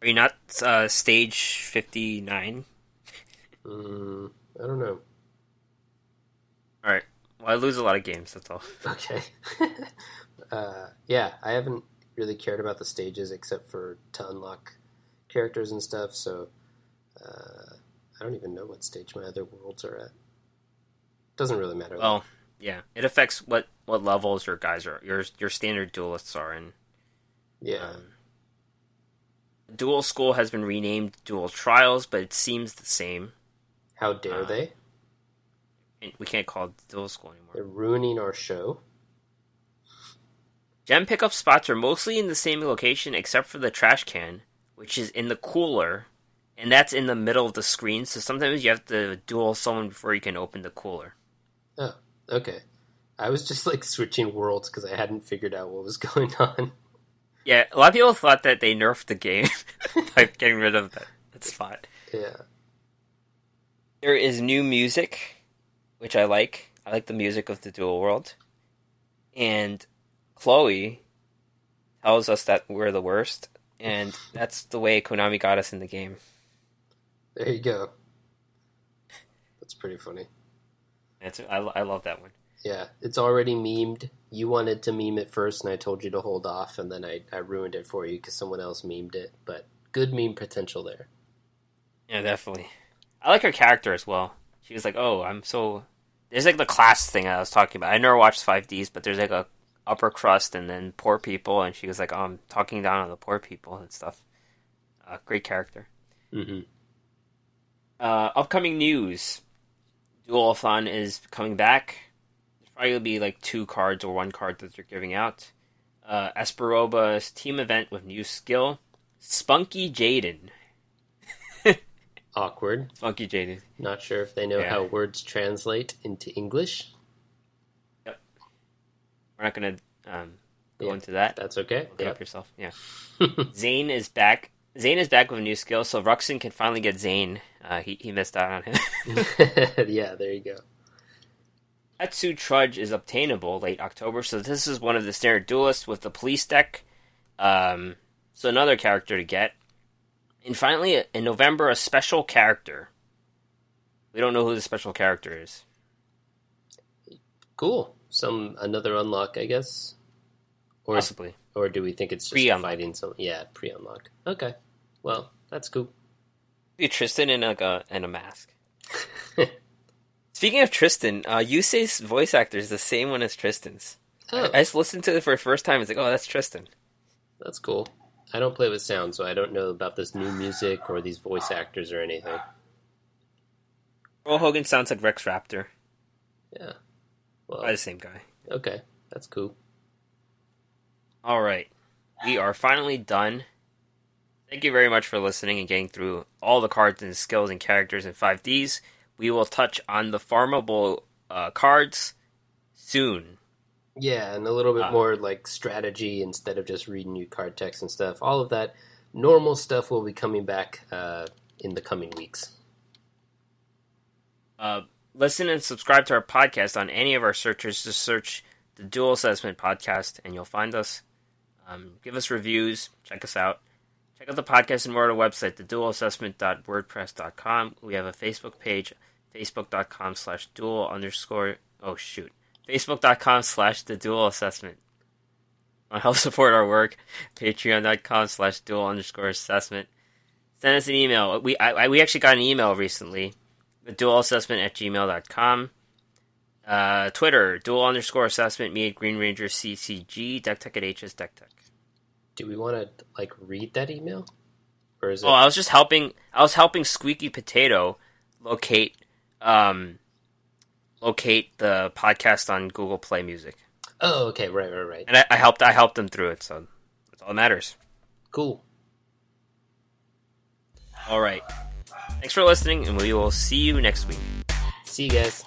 Are you not uh, stage 59? Mm, I don't know. Alright. Well, I lose a lot of games, that's all. Okay. uh, yeah, I haven't really cared about the stages except for to unlock characters and stuff, so uh, I don't even know what stage my other worlds are at. Doesn't really matter. Well, yeah. It affects what, what levels your guys are, your, your standard duelists are in. yeah. Um, Duel School has been renamed Duel Trials, but it seems the same. How dare uh, they? And we can't call it Duel School anymore. They're ruining our show. Gem pickup spots are mostly in the same location except for the trash can, which is in the cooler, and that's in the middle of the screen. So sometimes you have to duel someone before you can open the cooler. Oh, okay. I was just like switching worlds because I hadn't figured out what was going on. Yeah, a lot of people thought that they nerfed the game by getting rid of that, that spot. Yeah. There is new music, which I like. I like the music of the Duel World. And Chloe tells us that we're the worst, and that's the way Konami got us in the game. There you go. That's pretty funny. That's I, I love that one. Yeah, it's already memed. You wanted to meme it first, and I told you to hold off, and then I, I ruined it for you because someone else memed it. But good meme potential there. Yeah, definitely. I like her character as well. She was like, "Oh, I'm so." There's like the class thing I was talking about. I never watched 5Ds, but there's like a upper crust and then poor people, and she was like, "Oh, I'm talking down on the poor people and stuff." Uh, great character. Mm-hmm. Uh, upcoming news: Dualathon is coming back. There's probably gonna be like two cards or one card that they're giving out. Uh, Espa Roba's team event with new skill. Spunky Jaden. Awkward. Spunky Jaden. Not sure if they know Yeah. how words translate into English. Yep. We're not gonna um, go Yeah. into that. That's okay. Look Yep. up yourself. Yeah. Zane is back. Zane is back with a new skill, so Ruxin can finally get Zane. Uh, he he missed out on him. yeah, there you go. Tetsu Trudge is obtainable late October, so this is one of the standard duelists with the police deck. Um, so another character to get. And finally, in November, a special character. We don't know who the special character is. Cool. Some another unlock, I guess. Or Possibly. or do we think it's just Pre-unlock. fighting some? Yeah, pre-unlock. Okay. Well, that's cool. Be Tristan in like a in a mask. Speaking of Tristan, uh, Yusei's voice actor is the same one as Tristan's. Oh, I just listened to it for the first time. It's like, oh, that's Tristan. that's cool. I don't play with sound, so I don't know about this new music or these voice actors or anything. Earl Hogan sounds like Rex Raptor Yeah. by Well, the same guy. okay, that's cool. All right, we are finally done. Thank you very much for listening and getting through all the cards and skills and characters in 5Ds. We will touch on the farmable uh, cards soon. Yeah, and a little bit Ah. more like strategy instead of just reading new card text and stuff. All of that normal stuff will be coming back uh, in the coming weeks. Uh, listen and subscribe to our podcast on any of our searches. Just search the Duel Assessment Podcast and you'll find us. Um, give us reviews. Check us out. Check out the podcast and more on our website, theduelassessment.wordpress.com. We have a Facebook page, facebook.com slash duel underscore, oh shoot, facebook.com slash the duel assessment. Want to help support our work, patreon.com slash duel underscore assessment. Send us an email. We, I, I- we actually got an email recently the duel assessment at gmail.com. Uh, Twitter, duel underscore assessment, me at Green Ranger CCG, Deck Tech at HS Deck Tech. Do we want to like read that email, or is it? Oh, I was just helping. I was helping Squeaky Potato locate, um, locate the podcast on Google Play Music, oh, okay, right, right, right. and I, I helped. I helped them through it, so that's all that matters. Cool. All right. Thanks for listening, and we will see you next week. See you guys.